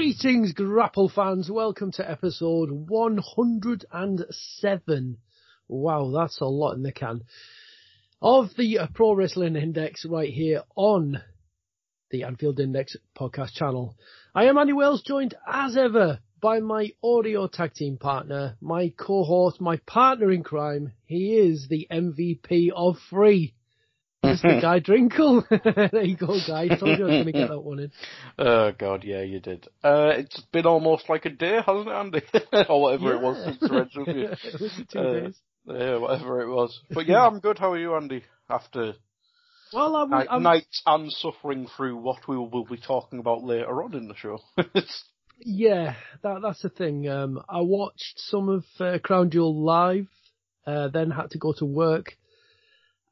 Greetings, Grapple fans. Welcome to episode 107. Wow, that's a lot in the can. Of the Pro Wrestling Index right here on the Anfield Index podcast channel. I am Andy Wells, joined as ever by my audio tag team partner, my co-host, my partner in crime. He is the MVP of free. Mr. Guy Drinkle. there you go, Guy. Told you I was going to get that one in. Oh god, yeah, you did. Uh, it's been almost like a day, hasn't it, Andy? or whatever it was since Reds with you. It was two Uh, days. Yeah, whatever it was. But yeah, I'm good. How are you, Andy? After Well, I was, night, I'm, nights and suffering through what we will be talking about later on in the show. Yeah, that that's the thing. Um, I watched some of uh, Crown Jewel live, uh, then had to go to work.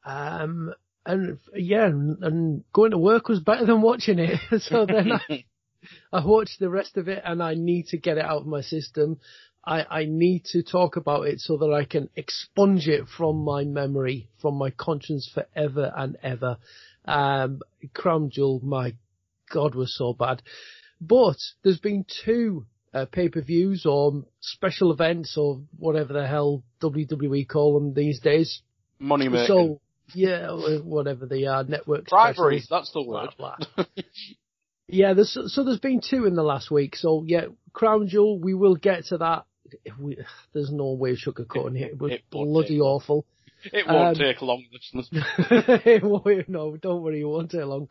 Um, and yeah, and, and going to work was better than watching it. so then I, I watched the rest of it, and I need to get it out of my system. I, I need to talk about it so that I can expunge it from my memory, from my conscience forever and ever. Um, Crown Jewel, my God, was so bad. But there's been two uh, pay-per-views or special events or whatever the hell WWE call them these days. Money making. So yeah, whatever the are, network Bribery, that's the word. blah. yeah, there's, so there's been two in the last week. So yeah, Crown Jewel, we will get to that. We, there's no way of sugarcoating it. It was It bloody take awful. It won't Um, take long, listeners. it won't- no, don't worry, it won't take long.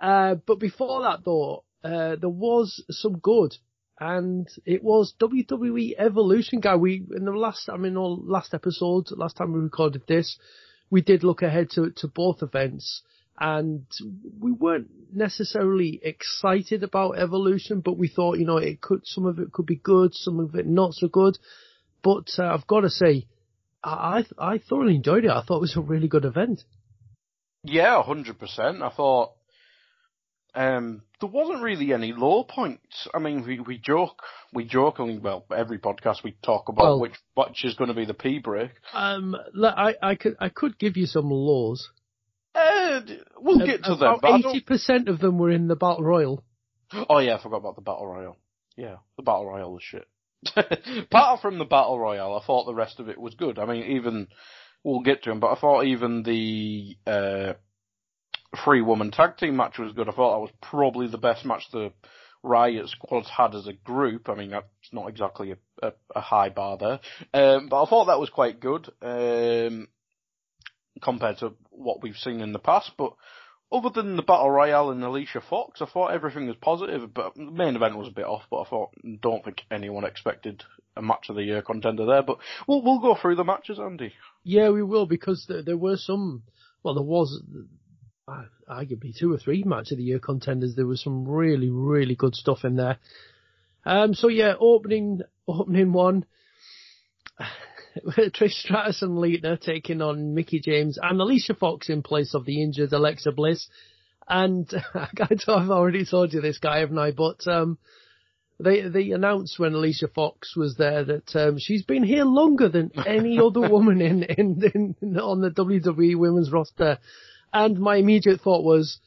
Uh, but before that though, uh, there was some good. And it was WWE Evolution guy. We, in the last, I mean, all last episode, last time we recorded this, we did look ahead to, to both events and we weren't necessarily excited about Evolution, but we thought, you know, it could, some of it could be good, some of it not so good. But uh, I've got to say, I, I thoroughly enjoyed it. I thought it was a really good event. Yeah, hundred percent. I thought um, there wasn't really any low points. I mean, we, we joke, we jokingly, well, every podcast we talk about Well- which which is going to be the P break. Um, I, I could, I could give you some laws. Uh, we'll get to them. About But I don't- eighty percent of them were in the battle royal. Oh yeah, I forgot about the battle royale. Yeah, the battle royale was shit. Apart from the battle royale, I thought the rest of it was good. I mean, even we'll get to them, but I thought even the uh, three woman tag team match was good. I thought that was probably the best match the Riot squads had as a group. I mean, that's not exactly a, a, a high bar there, um, but I thought that was quite good um, compared to what we've seen in the past. But other than the battle royale and Alicia Fox, I thought everything was positive. But the main event was a bit off. But I thought, don't think anyone expected a match of the year contender there. But we'll we'll go through the matches, Andy. Yeah, we will because there, there were some. Well, there was arguably two or three match of the year contenders. There was some really, really good stuff in there. Um, so yeah, opening opening one. Trish Stratus and Lita taking on Mickie James and Alicia Fox in place of the injured Alexa Bliss. And I I've already told you this guy, haven't I? But um, they they announced when Alicia Fox was there that um, she's been here longer than any other woman in, in, in on the WWE women's roster, and my immediate thought was,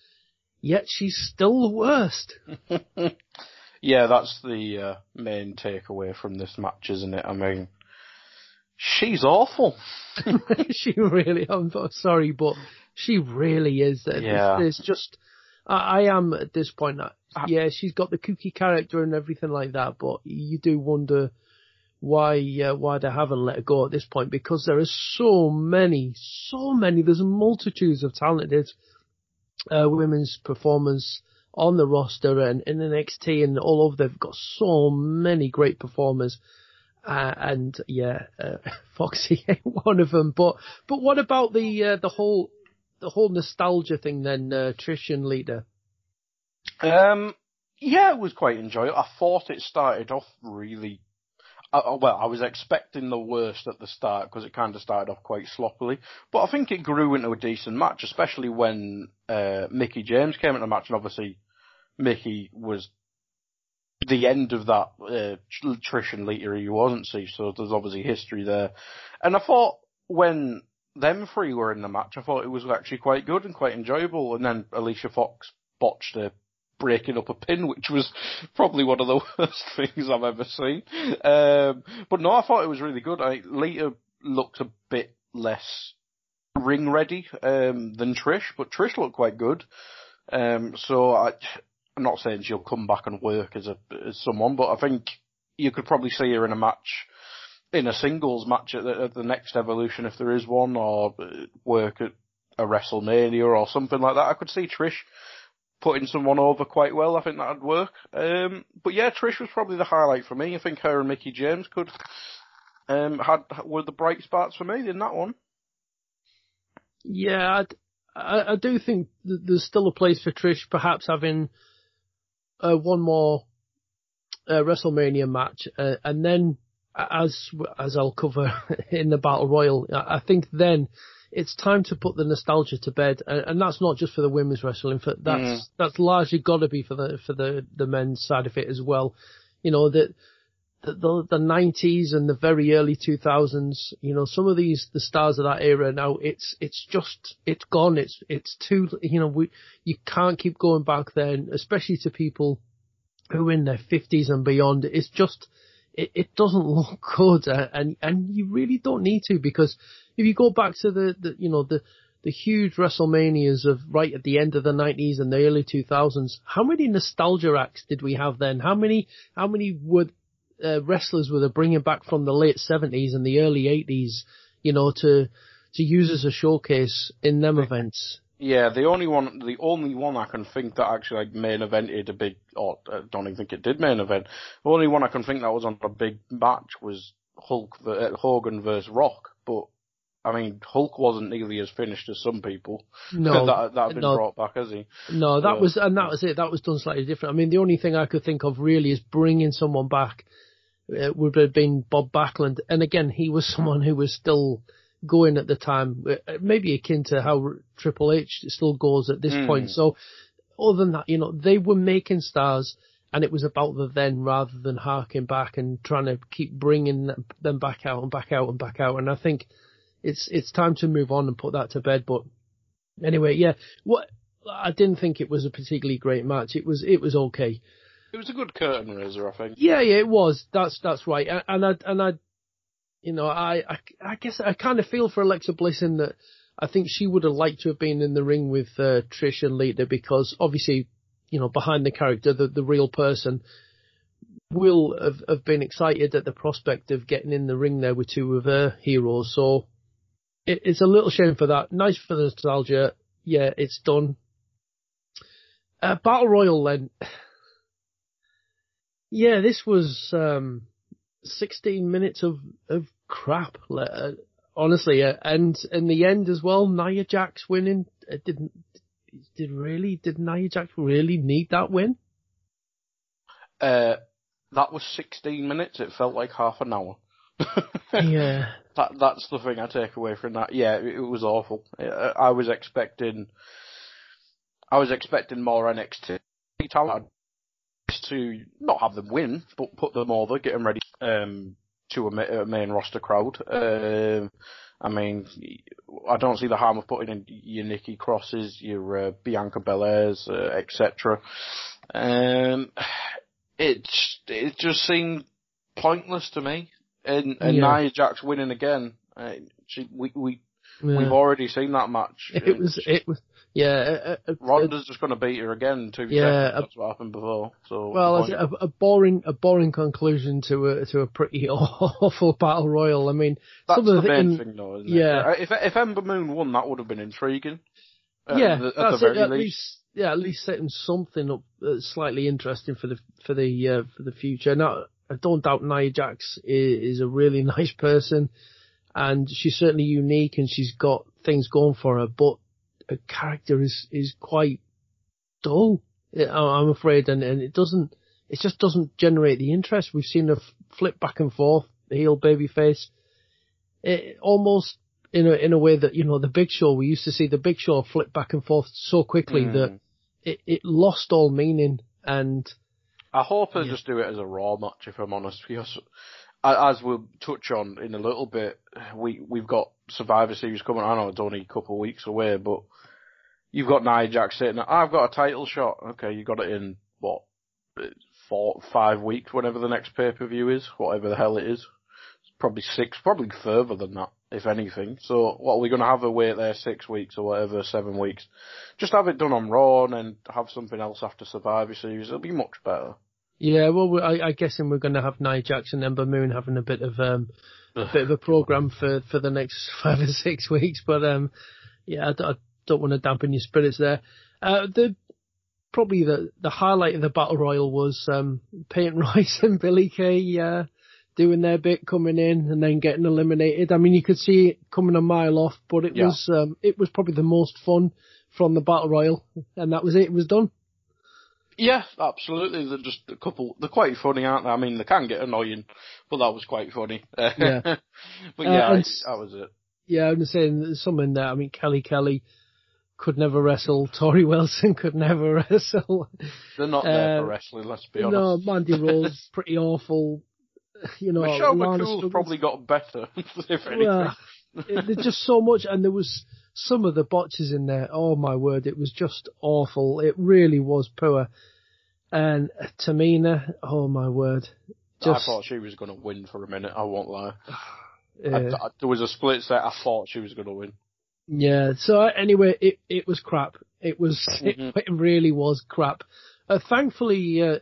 yet she's still the worst. yeah, that's the uh, main takeaway from this match, isn't it? I mean, she's awful. she really, I'm sorry, but she really is. Yeah. There's, just, I, I am at this point. Uh, yeah, she's got the kooky character and everything like that, but you do wonder why uh, why they haven't let her go at this point because there are so many, so many. There's multitudes of talented uh, women's performers on the roster and in the NXT and all over. They've got so many great performers. Uh, and yeah, uh, Foxy ain't one of them. But but what about the uh, the whole the whole nostalgia thing then, uh, Trish and Lita? Um, yeah, it was quite enjoyable. I thought it started off really. Uh, well, I was expecting the worst at the start because it kind of started off quite sloppily, but I think it grew into a decent match, especially when uh, Mickie James came into the match, and obviously Mickie was the end of that uh, Trish and Lita he wasn't see, so there's obviously history there. And I thought when them three were in the match, I thought it was actually quite good and quite enjoyable. And then Alicia Fox botched a breaking up a pin, which was probably one of the worst things I've ever seen. Um, but no, I thought it was really good. I, Lita looked a bit less ring ready um, than Trish, but Trish looked quite good. Um, so I, I'm not saying she'll come back and work as a as someone, but I think you could probably see her in a match, in a singles match at the, at the next Evolution if there is one, or work at a WrestleMania or something like that. I could see Trish putting someone over quite well. I think that'd work. Um, but yeah, Trish was probably the highlight for me. I think her and Mickie James could um, had were the bright spots for me in that one. Yeah, I, I do think there's still a place for Trish, perhaps having uh, one more uh, WrestleMania match, uh, and then as as I'll cover in the Battle Royal, I think then it's time to put the nostalgia to bed, and, and that's not just for the women's wrestling. For that's mm. that's largely got to be for the for the the men's side of it as well. You know that the, the, 90s and the very early 2000s, you know, some of these, the stars of that era now, it's, it's just, it's gone. It's, it's too, you know, we, you can't keep going back then, especially to people who are in their 50s and beyond. It's just, it, it doesn't look good and, and you really don't need to because if you go back to the, the you know, the, the huge WrestleManias of right at the end of the 90s and the early 2000s, how many nostalgia acts did we have then? How many, how many would uh, wrestlers were they bringing back from the late 70s and the early 80s, you know, to to use as a showcase in them events. Yeah, the only one, the only one I can think that actually like main evented a big, or I don't even think it did main event. The only one I can think that was on a big match was Hulk, uh, Hogan versus Rock. But I mean, Hulk wasn't nearly as finished as some people. No, that that had been no, brought back, has he? No, that uh, was and that was it. That was done slightly different. I mean, the only thing I could think of really is bringing someone back it would have been Bob Backlund. And again, he was someone who was still going at the time, uh, maybe akin to how Triple H still goes at this mm. point. So other than that, you know, they were making stars and it was about the then rather than harking back and trying to keep bringing them back out and back out and back out. And I think it's, it's time to move on and put that to bed. But anyway, yeah, what, I didn't think it was a particularly great match. It was, it was okay. It was a good curtain raiser, I think. Yeah, yeah, it was. That's that's right. And I and I, you know, I I, I guess I kind of feel for Alexa Bliss in that I think she would have liked to have been in the ring with uh, Trish and Lita because obviously, you know, behind the character, the the real person will have, have been excited at the prospect of getting in the ring there with two of her heroes. So it, it's a little shame for that. Nice for the nostalgia. Yeah, it's done. Uh, Battle Royal then. Yeah, this was um, 16 minutes of of crap. Uh, honestly, uh, and in the end as well, Nia Jax winning. It uh, didn't did really did Nia Jax really need that win? Uh, that was 16 minutes. It felt like half an hour. yeah, that that's the thing I take away from that. Yeah, it, it was awful. I, I was expecting, I was expecting more NXT talent to to not have them win, but put them over, get them ready um, to a, a main roster crowd. Um, I mean, I don't see the harm of putting in your Nikki Crosses, your uh, Bianca Belairs, uh, etc. Um, it it just seemed pointless to me. And, and Yeah. Nia Jax winning again. Uh, she, we we Yeah. we've already seen that match. It was, it was, yeah. uh, uh, uh, Ronda's just going to beat her again in two Yeah, seconds. That's what happened before. So Well, what's it's the point? a, a boring, a boring conclusion to a to a pretty awful battle royal. I mean, that's the the main thing- thing, though, isn't yeah. it? Uh, If if Ember Moon won, that would have been intriguing. At yeah, the, at that's the it. very At least. least, yeah, at least setting something up uh, slightly interesting for the for the uh, for the future. Now, I don't doubt Nia Jax is, is a really nice person, and she's certainly unique, and she's got things going for her. But her character is is quite dull. I- I'm afraid, and and it doesn't. It just doesn't generate the interest. We've seen her flip back and forth, the heel, baby face. It almost in a in a way that you know the Big Show. We used to see the Big Show flip back and forth so quickly Mm. that it, it lost all meaning. And I hope they Yeah. just do it as a Raw match, if I'm honest, because as we'll touch on in a little bit, we we've got Survivor Series coming. I know it's only a couple of weeks away, but you've got Nia Jax saying, "I've got a title shot." Okay, you got it in what four, five weeks, whenever the next pay per view is, whatever the hell it is. It's probably six, probably further than that, if anything. So, what are we going to have her wait there six weeks or whatever, seven weeks? Just have it done on Raw and have something else after Survivor Series. It'll be much better. Yeah, well, we- I, I guessing we're going to have Nia Jax and Ember Moon having a bit of um, a bit of a program for for the next five or six weeks. But um, yeah, I, I don't want to dampen your spirits there. Uh, the probably the the highlight of the battle royal was um, Peyton Royce and Billie Kay uh, doing their bit, coming in and then getting eliminated. I mean, you could see it coming a mile off, but it Yeah. was um, it was probably the most fun from the battle royal, and that was it. It was done. Yeah, absolutely. They're just a couple. They're quite funny, aren't they? I mean, they can get annoying, but that was quite funny. Yeah. but Uh, yeah, and I- that was it. Yeah, I'm saying there's some in there. I mean, Kelly Kelly could never wrestle. Torrie Wilson could never wrestle. They're not there Uh, for wrestling. Let's be honest. no. Mandy Rose pretty awful. You know, Michelle McCool's struggles. probably got better, if anything. There's just so much, and there was some of the botches in there. Oh my word, it was just awful. It really was poor. And Tamina, oh my word, just I thought she was going to win for a minute. I won't lie. I- uh, I- there was a split set. I thought she was going to win. Yeah. So anyway, it it was crap. It was Mhm. it, really was crap. Uh, thankfully, uh,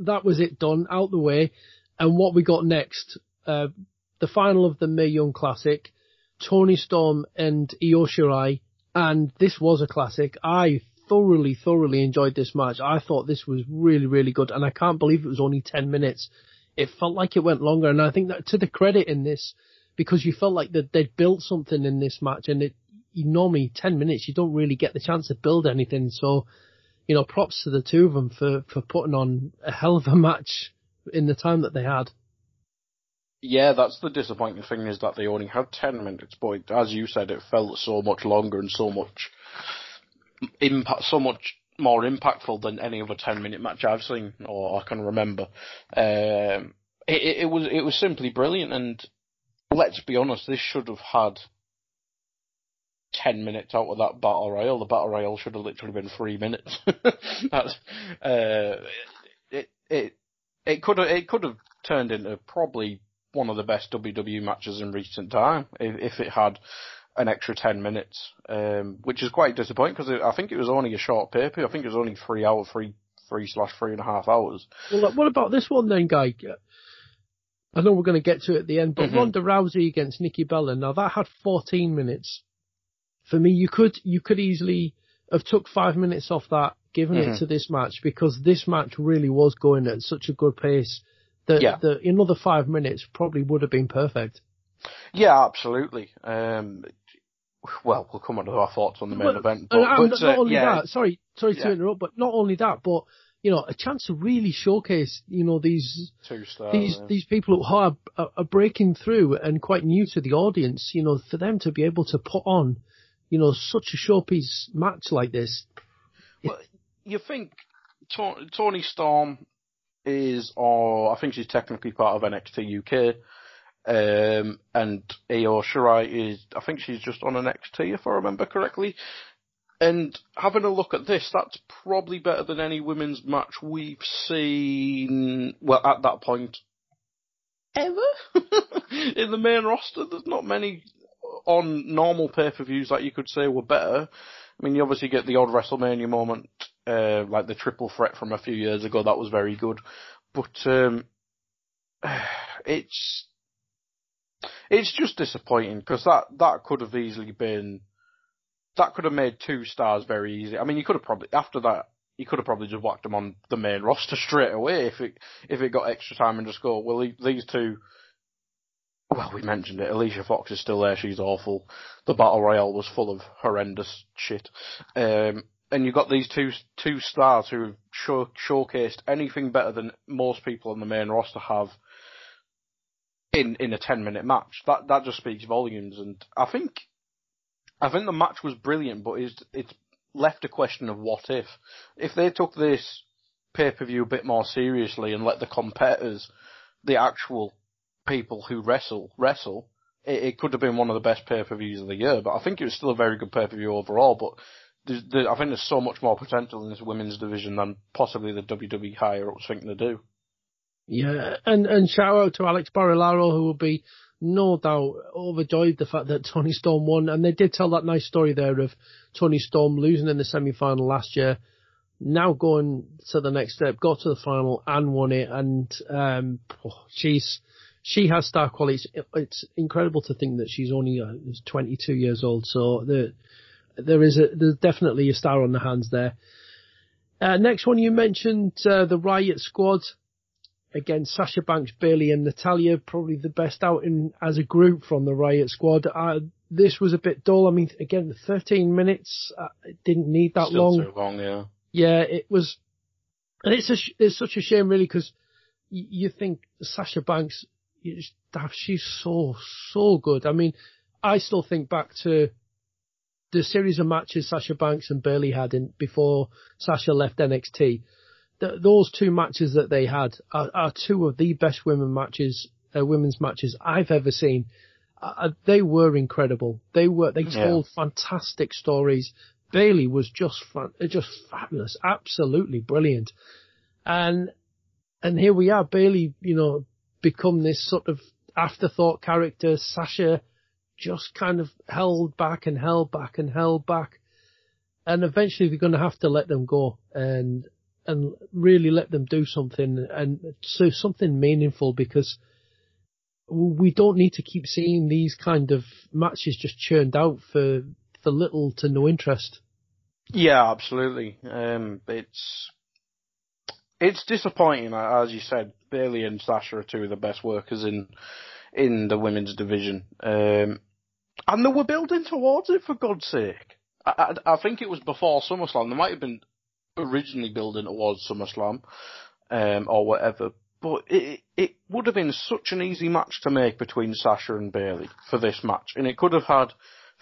that was it done out the way. And what we got next, uh, the final of the Mae Young Classic, Toni Storm and Io Shirai, and this was a classic. I thoroughly, thoroughly enjoyed this match. I thought this was really, really good, and I can't believe it was only ten minutes. It felt like it went longer, and I think that to the credit in this, because you felt like that they'd built something in this match, and it you normally 10 minutes, you don't really get the chance to build anything. So, you know, props to the two of them for, for putting on a hell of a match in the time that they had. Yeah, that's the disappointing thing is that they only had 10 minutes, but as you said, it felt so much longer and so much impact, so much more impactful than any other 10 minute match I've seen or I can remember. Um, it, it, was, it was simply brilliant and let's be honest, this should have had 10 minutes out of that battle royale. The battle royale should have literally been three minutes. That's, uh, it, it, it could have, it could have turned into probably one of the best WWE matches in recent time if, if it had an extra 10 minutes, um, which is quite disappointing because I think it was only a short paper. I think it was only three hour, three, three slash three and a half hours. Well, what about this one then, Guy? I know we're going to get to it at the end, but Mhm. Ronda Rousey against Nikki Bella. Now that had 14 minutes. For me, you could you could easily have took five minutes off that, given it Mhm. to this match because this match really was going at such a good pace that Yeah. the another five minutes probably would have been perfect. Yeah, absolutely. Um, well, we'll come on to our thoughts on the main Well, event. and- and but, not uh, only yeah, that, sorry, sorry to interrupt, but not only that, but you know, a chance to really showcase, you know, these two stars. these yeah. these people who are, are are breaking through and quite new to the audience. You know, for them to be able to put on, you know, such a showpiece match like this. Well, you think Toni Storm is, or I think she's technically part of NXT UK. Um, and Io Shirai is, I think she's just on NXT if I remember correctly. And having a look at this, that's probably better than any women's match we've seen, well, at that point, ever? In the main roster, there's not many on normal pay-per-views that you could say were better. I mean, you obviously get the odd WrestleMania moment, uh, like the triple threat from a few years ago, that was very good. But, um, it's, it's just disappointing because that, that could have easily been that could have made two stars very easy. I mean, you could have probably after that you could have probably just whacked them on the main roster straight away if it if it got extra time and just go well these two. Well, we mentioned it. Alicia Fox is still there. She's awful. The battle royale was full of horrendous shit. Um, and you've got these two two stars who have show, showcased anything better than most people on the main roster have in in a ten minute match. That that just speaks volumes. And I think I think the match was brilliant, but it's, it's left a question of what if. If they took this pay per view a bit more seriously and let the competitors, the actual people who wrestle, wrestle, it, it could have been one of the best pay per views of the year. But I think it was still a very good pay per view overall. But there's, there, I think there's so much more potential in this women's division than possibly the WWE higher ups think they do. Yeah, and and shout out to Alex Barilaro who will be no doubt overjoyed the fact that Toni Storm won, and they did tell that nice story there of Toni Storm losing in the semi-final last year, now going to the next step, got to the final and won it, and um, oh, she's she has star qualities. It's incredible to think that she's only uh, 22 years old, so the, there is a there's definitely a star on the hands there. Uh, next one you mentioned uh, the Riot Squad against Sasha Banks, Bayley, and Natalya, Probably the best outing as a group from the Riot Squad. Uh, this was a bit dull. I mean, again, 13 minutes. Uh, it didn't need that Still long. Too long, yeah. Yeah, it was, and it's a it's such a shame really because you, you think Sasha Banks, just, she's so so good. I mean, I still think back to the series of matches Sasha Banks and Bayley had in before Sasha left NXT th- those two matches that they had are, are, two of the best women matches, uh, women's matches I've ever seen. Uh, uh they were incredible. They were, they told yeah. fantastic stories. Bayley was just fun, uh, just fabulous, absolutely brilliant. And, and here we are, Bayley, you know, become this sort of afterthought character. Sasha just kind of held back and held back and held back. And eventually they're going to have to let them go. And and really let them do something and so something meaningful because we don't need to keep seeing these kind of matches just churned out for for little to no interest. Yeah, absolutely. Um, it's it's disappointing, as you said. Bayley and Sasha are two of the best workers in in the women's division, um, and they were building towards it. For God's sake, I, I, I think it was before SummerSlam. They might have been originally building towards SummerSlam, um, or whatever. But it it would have been such an easy match to make between Sasha and Bayley for this match, and it could have had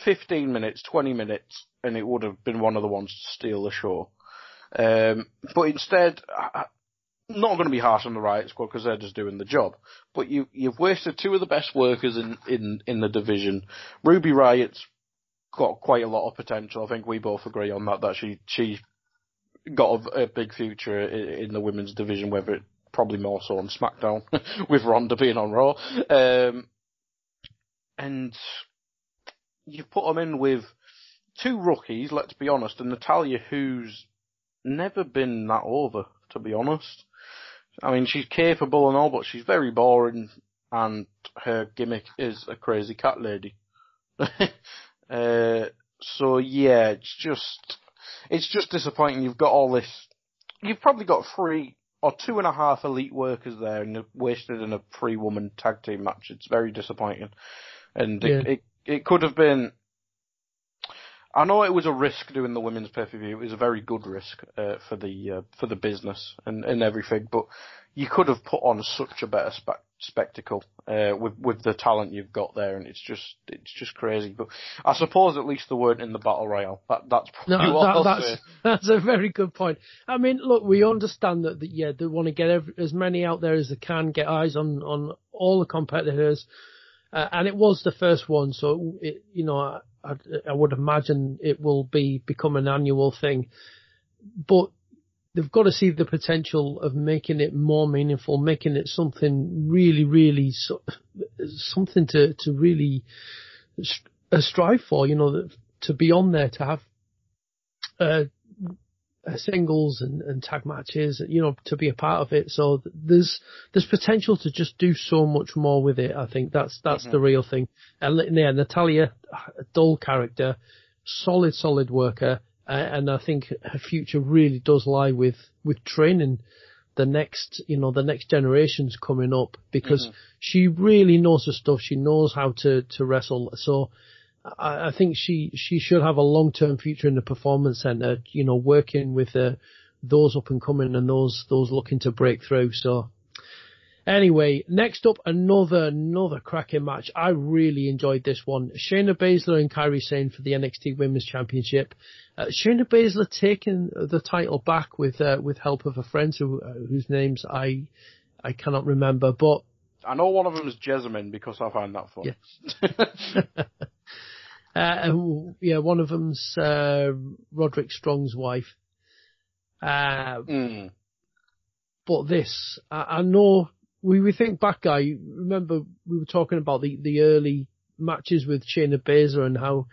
15 minutes, 20 minutes, and it would have been one of the ones to steal the show. Um, but instead, not going to be harsh on the Riot Squad because they're just doing the job. But you you've wasted two of the best workers in in in the division. Ruby Riot's got quite a lot of potential. I think we both agree on that. That she she got a, a big future in, in, the women's division, whether it probably more so on SmackDown with Ronda being on Raw. Um, and you've put them in with two rookies, let's be honest, and Natalya, who's never been that over, to be honest. I mean, she's capable and all, but she's very boring, and her gimmick is a crazy cat lady. uh, so yeah, it's just it's just disappointing. You've got all this. You've probably got three or two and a half elite workers there, and wasted in a three woman tag team match. It's very disappointing, and yeah. it, it it could have been. I know it was a risk doing the women's pay per view. It was a very good risk uh, for the uh, for the business and, and everything, but you could have put on such a better spe- spectacle uh, with with the talent you've got there, and it's just it's just crazy. But I suppose at least they weren't in the battle royale. That that's probably No, that, that's that's a very good point. I mean, look, we understand that, that yeah, they want to get every, as many out there as they can, get eyes on on all the competitors, uh, and it was the first one, so it, you know, I, I, would imagine it will be become an annual thing, but they've got to see the potential of making it more meaningful, making it something really, really so, something to to really st- strive for. You know, to be on there, to have uh, singles and, and tag matches, you know, to be a part of it. So there's there's potential to just do so much more with it. I think that's that's the real thing. And yeah, Natalya, a dull character, solid solid worker, uh, and I think her future really does lie with with training the next you know the next generations coming up because she really knows her stuff. She knows how to to wrestle. So. I, I think she she should have a long term future in the performance center. You know, working with uh, those up and coming and those those looking to break through. So, anyway, next up another another cracking match. I really enjoyed this one. Shayna Baszler and Kairi Sane for the NXT Women's Championship. Uh, Shayna Baszler taking the title back with uh, with help of a friend who uh, whose names I I cannot remember, but I know one of them is Jessamyn because I find that fun. Yeah. Uh, who- yeah, one of them's uh, Roderick Strong's wife. Uh, Mm. but this, I, I know, we, we think back, guy, remember we were talking about the, the early matches with Shayna Baszler and how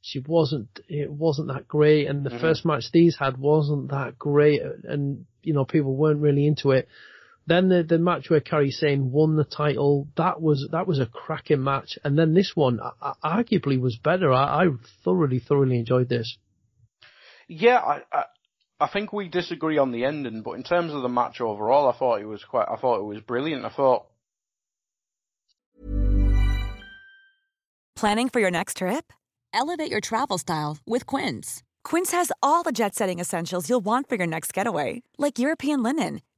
she wasn't, it wasn't that great and the first match these had wasn't that great and, you know, people weren't really into it. Then the, the match where Kairi Sane won the title, that was, that was a cracking match. And then this one, uh, uh, arguably was better. I, I thoroughly, thoroughly enjoyed this. Yeah, I, I I think we disagree on the ending, but in terms of the match overall, I thought it was quite. I thought it was brilliant. I thought Planning for your next trip? Elevate your travel style with Quince. Quince has all the jet setting essentials you'll want for your next getaway, like European linen,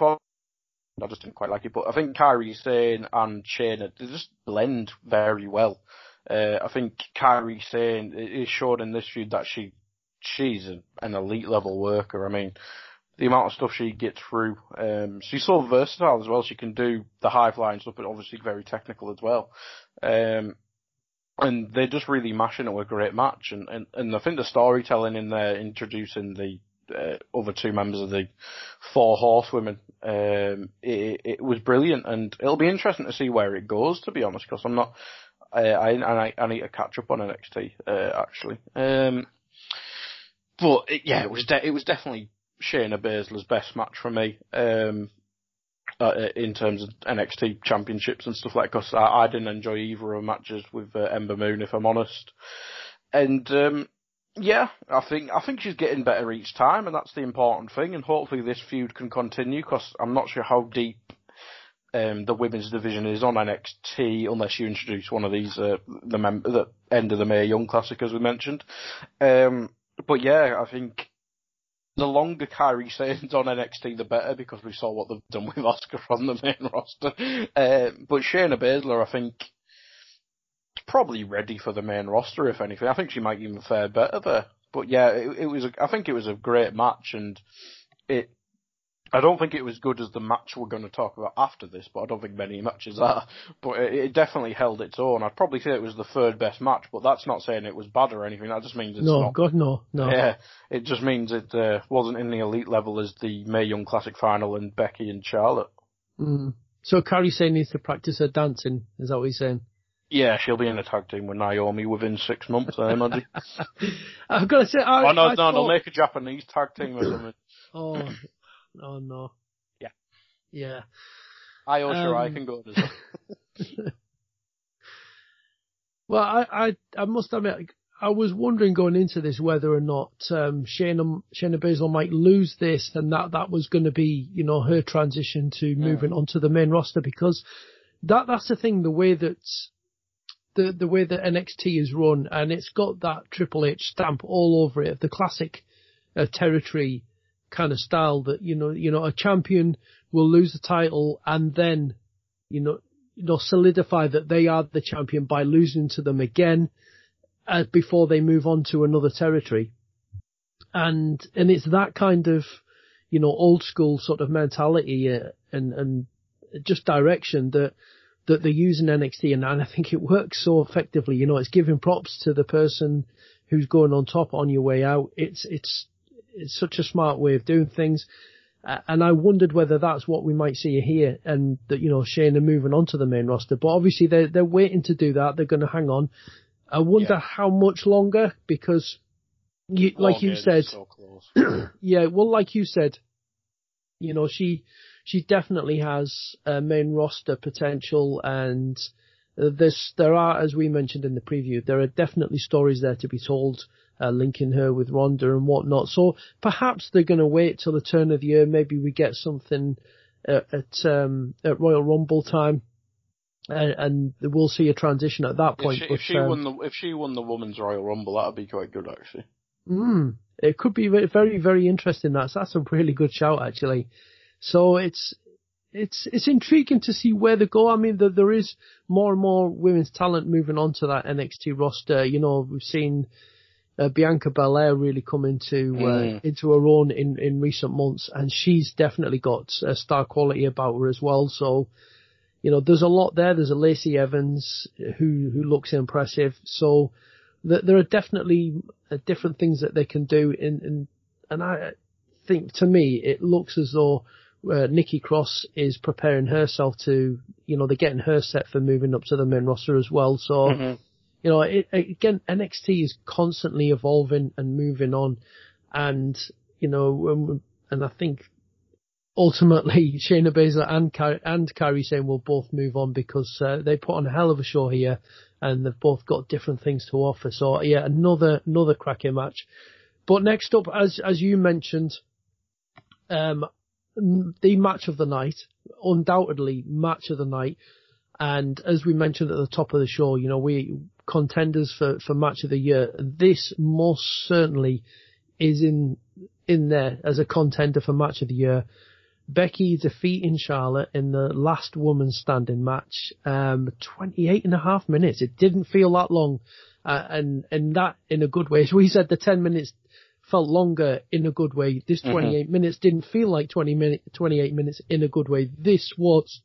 I just didn't quite like it, but I think Kairi Sane and Shayna they just blend very well. Uh, I think Kairi Sane is showed in this feud that she she's an, an elite level worker. I mean, the amount of stuff she gets through. Um, she's so versatile as well. She can do the high flying stuff, but obviously very technical as well. Um, and they're just really mashing it with a great match. And, and, and I think the storytelling in there, introducing the uh, other two members of the Four Horsewomen, um, it, it was brilliant. And it'll be interesting to see where it goes, to be honest, because I'm not, uh, I, and I, I need to catch up on NXT, uh, actually. Um, but it, yeah, it was de- it was definitely Shayna Baszler's best match for me. Um, uh, in terms of NXT championships and stuff like because I, I didn't enjoy either of matches with uh, Ember Moon, if I'm honest. And um, yeah, I think I think she's getting better each time, and that's the important thing. And hopefully this feud can continue, because I'm not sure how deep um, the women's division is on NXT unless you introduce one of these uh, the mem- the end of the Mae Young Classic as we mentioned. Um, but yeah, I think the longer Kairi stays on NXT, the better because we saw what they've done with Asuka from the main roster. Uh, but Shayna Baszler, I think, probably ready for the main roster if anything. I think she might even fare better there. But yeah, it, it was. A, I think it was a great match, and it I don't think it was good as the match we're going to talk about after this, but I don't think many matches are. But it, it definitely held its own. I'd probably say it was the third best match, but that's not saying it was bad or anything. That just means it's no, not. God, no, no. Yeah, it just means it uh, wasn't in the elite level as the Mae Young Classic final and Becky and Charlotte. Mm. So Kairi Sane needs to practice her dancing. Is that what he's saying? Yeah, she'll be in a tag team with Naomi within six months, I imagine. I've got to say, I, oh no, I no, thought... they'll make a Japanese tag team or something. Oh, oh no. Yeah. Yeah. I oh sure I Um, can go as well. Well, I, I, I must admit, I was wondering going into this whether or not um, Shayna, Shayna Baszler might lose this, and that that was going to be, you know, her transition to moving onto the main roster because that that's the thing, the way that the the way that NXT is run, and it's got that Triple H stamp all over it, the classic uh, territory kind of style that you know, you know, a champion will lose the title and then, you know, you know, solidify that they are the champion by losing to them again uh, before they move on to another territory. And, and it's that kind of, you know, old school sort of mentality uh, and, and just direction that, that they use in NXT and, and I think it works so effectively. You know, it's giving props to the person who's going on top on your way out. It's, it's, it's such a smart way of doing things. Uh, and I wondered whether that's what we might see here and that, you know, Shane Shayna moving on to the main roster. But obviously they're, they're waiting to do that. They're going to hang on. I wonder Yeah. how much longer because you, like you said, so close. yeah, well, like you said, you know, she, she definitely has uh, main roster potential and there's, there are, as we mentioned in the preview, there are definitely stories there to be told, uh, linking her with Ronda and whatnot. So perhaps they're going to wait till the turn of the year. Maybe we get something uh, at, um, at Royal Rumble time. And, and we'll see a transition at that If point. she, if she um, won the if she won the women's Royal Rumble, that'd be quite good actually. Mm, it could be very, very interesting. That's that's a really good shout, actually. So it's it's it's intriguing to see where they go. I mean, there, there is more and more women's talent moving on to that NXT roster. You know, we've seen uh, Bianca Belair really come into uh, Mm. into her own in in recent months, and she's definitely got uh, star quality about her as well. So. You know, there's a lot there. There's a Lacey Evans who who looks impressive. So th- there are definitely uh, different things that they can do in, in and I think to me it looks as though uh, Nikki Cross is preparing herself to, you know, they're getting her set for moving up to the main roster as well. So, you know, it, again, NXT is constantly evolving and moving on, and you know, and I think ultimately Shayna Baszler and Ky- and Kairi Sane will both move on because uh, they put on a hell of a show here, and they've both got different things to offer. So yeah, another another cracking match. But next up, as as you mentioned, um, the match of the night, undoubtedly match of the night, and as we mentioned at the top of the show, you know we contenders for for match of the year. This most certainly is in in there as a contender for match of the year. Becky defeating Charlotte in the last woman standing match, um, 28 and a half minutes. It didn't feel that long, uh, and, and that in a good way. As we said, the 10 minutes felt longer in a good way. This 28 minutes didn't feel like 20 minute, 28 minutes in a good way. This was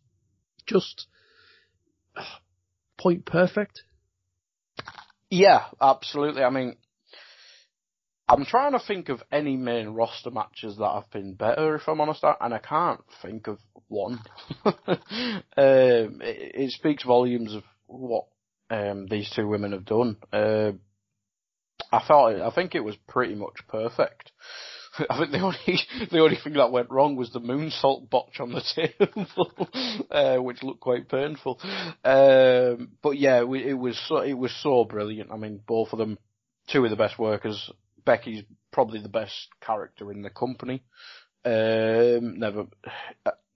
just uh, point perfect. Yeah, absolutely. I mean, I'm trying to think of any main roster matches that have been better, if I'm honest, and I can't think of one. um, it, it speaks volumes of what um, these two women have done. Uh, I thought, it, I think it was pretty much perfect. I think the only the only thing that went wrong was the moonsault botch on the table, uh, which looked quite painful. Um, but yeah, we, it was so, it was so brilliant. I mean, both of them, two of the best workers. Becky's probably the best character in the company. Um, never,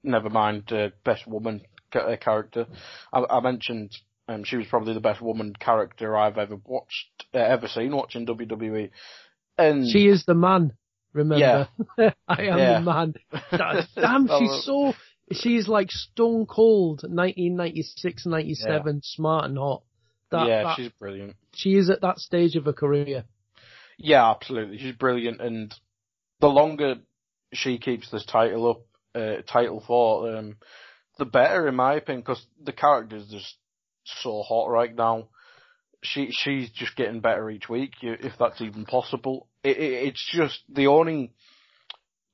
never mind uh, best woman. uh, character. I, I mentioned um, she was probably the best woman character I've ever watched, uh, ever seen watching WWE. And she is the man. Remember, Yeah. I am Yeah. the man. Da- Damn, she's so. She's like stone cold, 1996, 97, smart and hot. That, yeah, that- she's brilliant. she is at that stage of her career. Yeah, absolutely. She's brilliant, and the longer she keeps this title up, uh, title for, um, the better, in my opinion, because the character's just so hot right now. She she's just getting better each week, if that's even possible. It, it, it's just the only,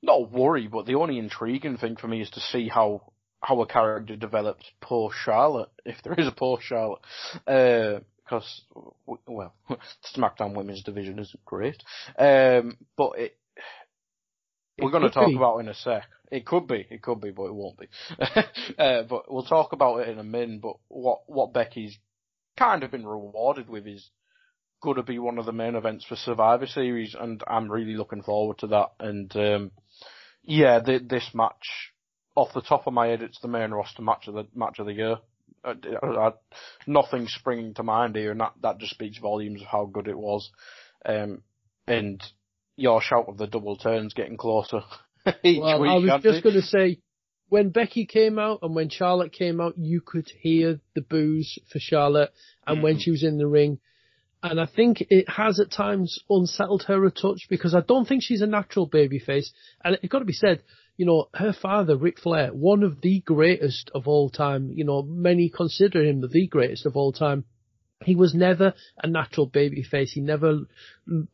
not worry, but the only intriguing thing for me is to see how how a character develops post Charlotte, if there is a post Charlotte. Uh, because, well, SmackDown Women's Division isn't great. Um, but it, It we're going to talk be. about it in a sec. It could be, it could be, but it won't be. uh, but we'll talk about it in a minute. But what what Becky's kind of been rewarded with is going to be one of the main events for Survivor Series, and I'm really looking forward to that. And um, yeah, the, this match, off the top of my head, it's the main roster match of the match of the year. I, I, I, nothing springing to mind here, and that, that just speaks volumes of how good it was. Um, and your shout of the double turns getting closer each Well, week. I was just going to say, when Becky came out and when Charlotte came out, you could hear the boos for Charlotte, and when Mm-hmm. she was in the ring. And I think it has at times unsettled her a touch because I don't think she's a natural babyface. And it's got to be said, you know, her father, Ric Flair, one of the greatest of all time. You know, many consider him the greatest of all time. He was never a natural babyface. He never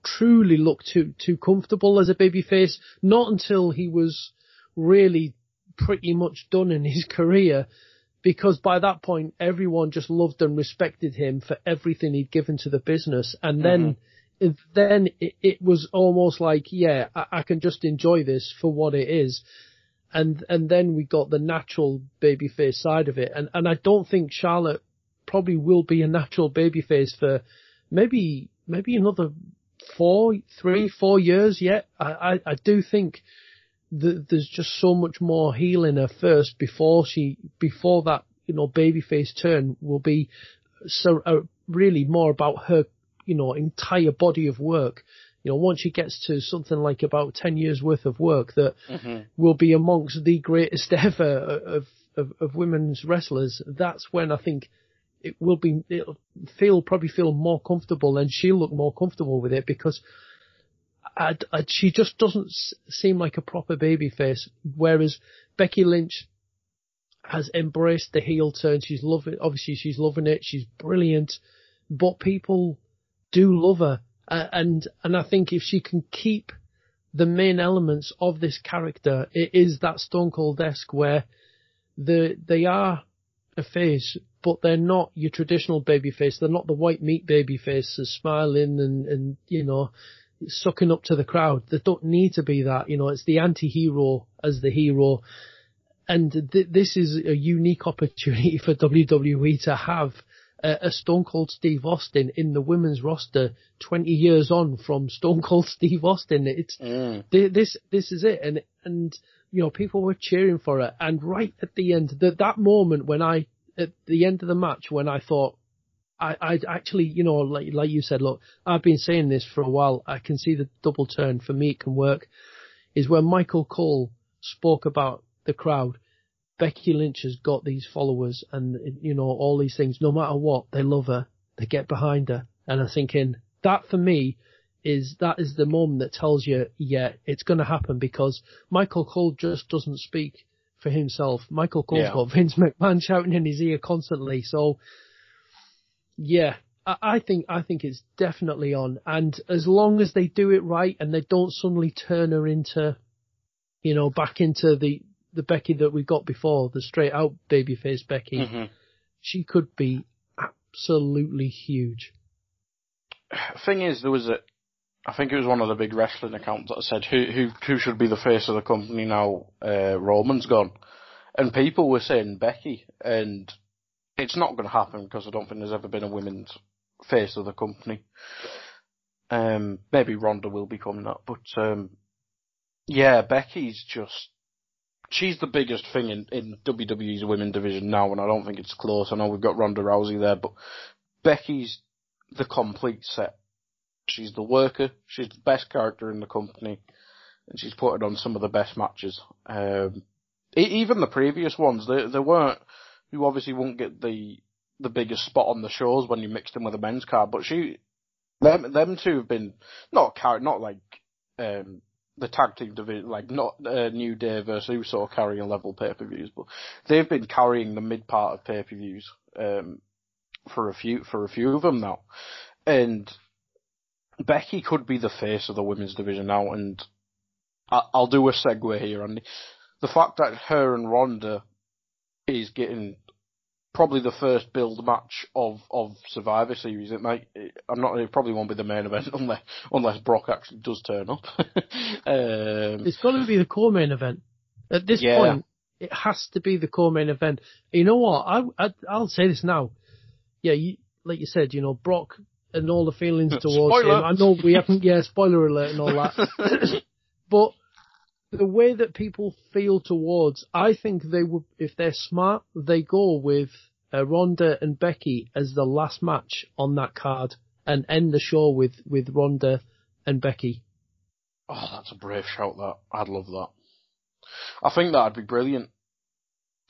truly looked too too comfortable as a babyface. Not until he was really pretty much done in his career, because by that point everyone just loved and respected him for everything he'd given to the business. And mm-hmm. then, then it, it was almost like, yeah, I, I can just enjoy this for what it is. And and then we got the natural babyface side of it, and and I don't think Charlotte probably will be a natural babyface for maybe maybe another four, three, four years yet. I, I, I do think that there's just so much more heel in her first before she before that you know babyface turn will be so uh, really more about her you know entire body of work. You know, once she gets to something like about ten years worth of work, that Mhm. will be amongst the greatest ever of, of of women's wrestlers. That's when I think it will be it'll feel probably feel more comfortable and she'll look more comfortable with it because I, I, she just doesn't seem like a proper baby face. Whereas Becky Lynch has embraced the heel turn. She's loving obviously she's loving it. She's brilliant. But people do love her. Uh, and and I think if she can keep the main elements of this character it is that Stone Cold esque where the they are a face, but they're not your traditional baby face. They're not the white meat baby faces smiling and, and, you know, sucking up to the crowd. They don't need to be that. You know, it's the anti-hero as the hero. And th- this is a unique opportunity for WWE to have a, a Stone Cold Steve Austin in the women's roster 20 years on from Stone Cold Steve Austin. It's, Mm. Th- this this is it and and you know people were cheering for it. And right at the end that that moment when I at the end of the match when I thought I I actually you know like like you said look I've been saying this for a while. I can see the double turn. For me it can work. Is when Michael Cole spoke about the crowd Becky Lynch has got these followers and you know all these things. No matter what they love her. They get behind her. And I'm thinking that for me is that is the moment that tells you, yeah, it's going to happen because Michael Cole just doesn't speak for himself. Michael Cole's Yeah. got Vince McMahon shouting in his ear constantly. So, yeah, I, I think I think it's definitely on. And as long as they do it right and they don't suddenly turn her into, you know, back into the the Becky that we got before, the straight out babyface Becky, Mhm. she could be absolutely huge. Thing is, there was a, I think it was one of the big wrestling accounts that said who who who should be the face of the company now. Uh, Roman's gone, and people were saying Becky, and it's not going to happen because I don't think there's ever been a women's face of the company. Um, maybe Ronda will become that, but um, yeah, Becky's just she's the biggest thing in, in WWE's women division now, and I don't think it's close. I know we've got Ronda Rousey there, but Becky's the complete set. She's the worker. She's the best character in the company, and she's put it on some of the best matches. Um, even the previous ones, they they weren't. You obviously won't get the the biggest spot on the shows when you mix them with a men's card, but she, them them two have been not car not like um the tag team division, like not uh, New Day versus Uso carrying level pay per views, but they've been carrying the mid part of pay per views um, for a few for a few of them now, and Becky could be the face of the women's division now, and I, will do a segue here, Andy. The fact that her and Ronda is getting probably the first build match of, of Survivor Series. It might, I'm not, it probably won't be the main event unless, unless Brock actually does turn up. um, it's got to be the core main event. At this yeah. point, it has to be the core main event. You know what? I, I will say this now. Yeah, you, like you said, you know, Brock and all the feelings towards spoiler. him. I know we haven't, yeah, spoiler alert and all that. but the way that people feel towards, I think they would, if they're smart, they go with uh, Ronda and Becky as the last match on that card and end the show with, with Ronda and Becky. Oh, that's a brave shout that. I'd love that. I think that'd be brilliant.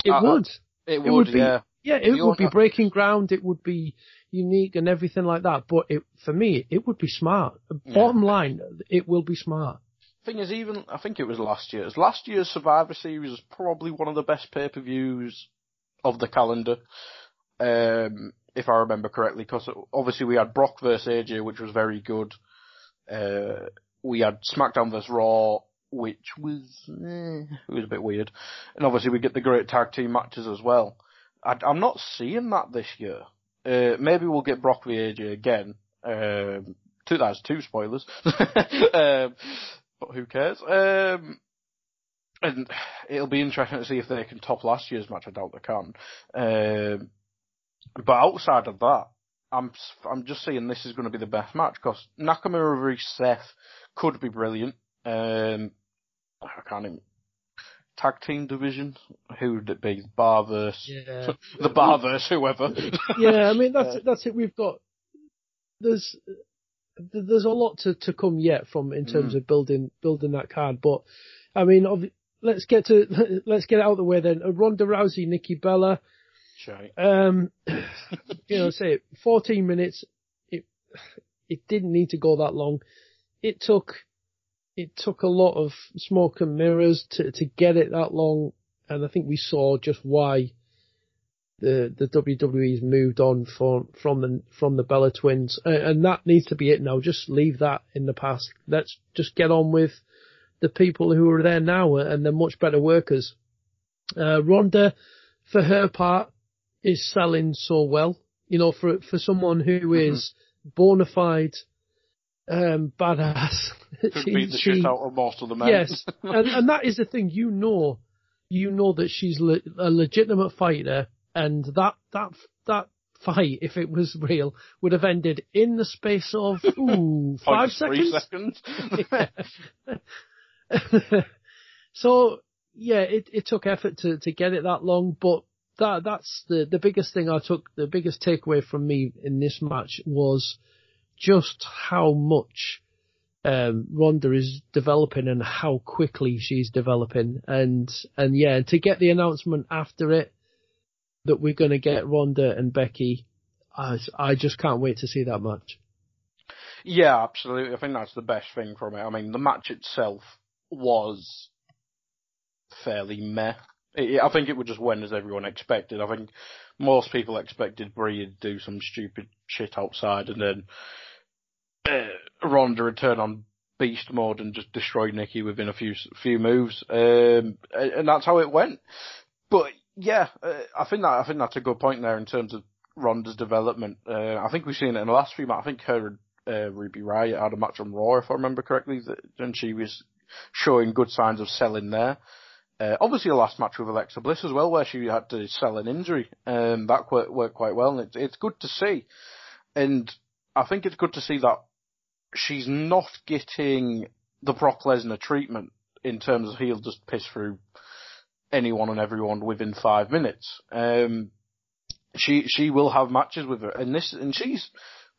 It I, would. I, it, it, would, be, yeah. Yeah, it would be breaking ground. It would be unique and everything like that. But it, for me, it would be smart. Yeah. Bottom line, it will be smart. Thing is, even I think it was last year's. Last year's Survivor Series was probably one of the best pay per views of the calendar, um, if I remember correctly. Because obviously we had Brock versus AJ, which was very good. Uh, we had SmackDown vs Raw, which was eh, it was a bit weird, and obviously we get the great tag team matches as well. I, am not seeing that this year. Uh, maybe we'll get Brock v AJ again. Um, two, that's two spoilers. um, but who cares? Um, and it'll be interesting to see if they can top last year's match. I doubt they can. Um, but outside of that, I'm I'm just saying this is going to be the best match because Nakamura versus Seth could be brilliant. Um, I can't even tag team division. Who would it be? Bar versus yeah. the Bar versus whoever. yeah, I mean that's uh, that's it. We've got there's there's a lot to, to come yet from in terms mm. of building building that card. But I mean, let's get to let's get out of the way then. Ronda Rousey, Nikki Bella. Sure. Um, you know, say it, 14 minutes. It it didn't need to go that long. It took it took a lot of smoke and mirrors to to get it that long, and I think we saw just why the the WWE's moved on from from the from the Bella Twins, and, and that needs to be it now. Just leave that in the past. Let's just get on with the people who are there now, and they're much better workers. Uh, Ronda, for her part, is selling so well. You know, for for someone who mm-hmm. is bona fide um, badass. Could she, beat the she, shit out of most of the men. Yes, and, and that is the thing. You know, you know that she's le- a legitimate fighter and that that that fight, if it was real, would have ended in the space of ooh five seconds. seconds. so yeah, it it took effort to to get it that long, but that that's the the biggest thing I took. The biggest takeaway from me in this match was just how much um, Ronda is developing and how quickly she's developing, and and yeah, to get the announcement after it that we're going to get Ronda and Becky. I, I just can't wait to see that match. Yeah, absolutely. I think that's the best thing from it. I mean, the match itself was fairly meh. I think it would just win as everyone expected. I think most people expected Brie to do some stupid shit outside and then uh, Ronda would turn on beast mode and just destroy Nikki within a few few moves, um, and that's how it went. But yeah, uh, I think that I think that's a good point there in terms of Ronda's development. Uh, I think we've seen it in the last few matches. I think her and uh, Ruby Riott had a match on Raw, if I remember correctly, and she was showing good signs of selling there. Uh, obviously, a last match with Alexa Bliss as well, where she had to sell an injury, um, that worked, worked quite well, and it's good to see. And I think it's good to see that she's not getting the Brock Lesnar treatment in terms of he'll just piss through anyone and everyone within five minutes. Um, she she will have matches with her, and this and she's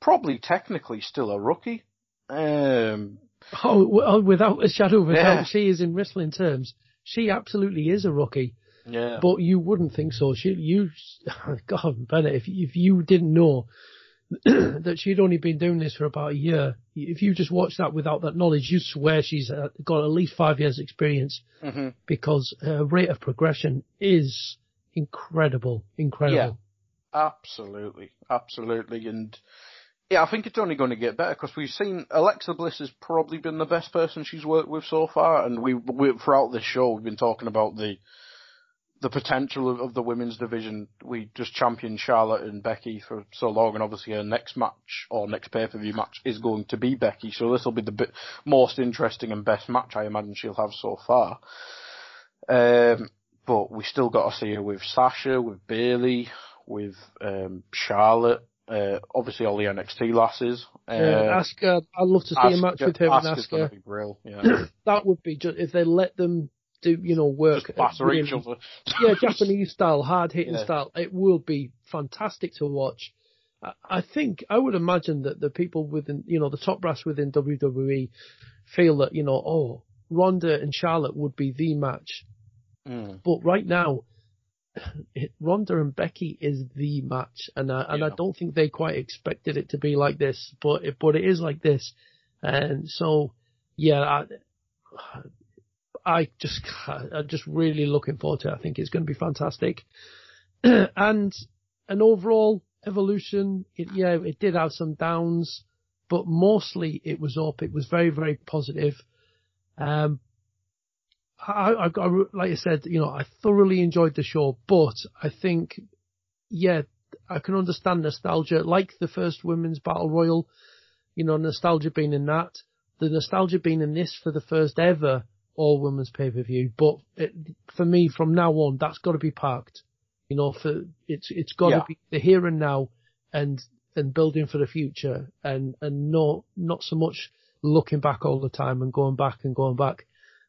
probably technically still a rookie. Um, oh, well, without a shadow of a Yeah. doubt, she is in wrestling terms. She absolutely is a rookie. yeah, But you wouldn't think so. She, you, God, Bennett, if if you didn't know that she'd only been doing this for about a year, if you just watch that without that knowledge, you'd swear she's got at least five years' experience. Hmm because her rate of progression is incredible, incredible. Yeah, absolutely, absolutely, and yeah, I think it's only going to get better because we've seen Alexa Bliss has probably been the best person she's worked with so far, and we, we throughout this show we've been talking about the the potential of, of the women's division. We just championed Charlotte and Becky for so long, and obviously her next match or next pay per view match is going to be Becky. So this will be the most interesting and best match I imagine she'll have so far. Um, but we still got to see her with Sasha, with Bayley, with um, Charlotte. Uh, obviously all the NXT lasses. Uh, Uh, Asuka, I'd love to see a match with her and Asuka's gonna Asuka. be. Yeah. That would be just if they let them do, you know, work. Just batter each other. yeah, Japanese style, hard hitting Yeah. style. It will be fantastic to watch. I- I think I would imagine that the people within, you know, the top brass within WWE feel that you know, oh, Ronda and Charlotte would be the match, Mm. but right now, it, Ronda and Becky is the match, and I, and I don't think they quite expected it to be like this, but it, but it is like this, and so yeah, I, I just I'm just really looking forward to it. I think it's going to be fantastic, and an overall evolution. It, yeah, it did have some downs, but mostly it was up. It was very very positive. Um, I, I, I like I said, you know, I thoroughly enjoyed the show, but I think, yeah, I can understand nostalgia, like the first women's battle royal. You know, nostalgia being in that, the nostalgia being in this for the first ever all women's pay per view. But it, for me, from now on, that's got to be parked. You know, for it's it's got to Yeah. be the here and now, and and building for the future, and and no not so much looking back all the time and going back and going back.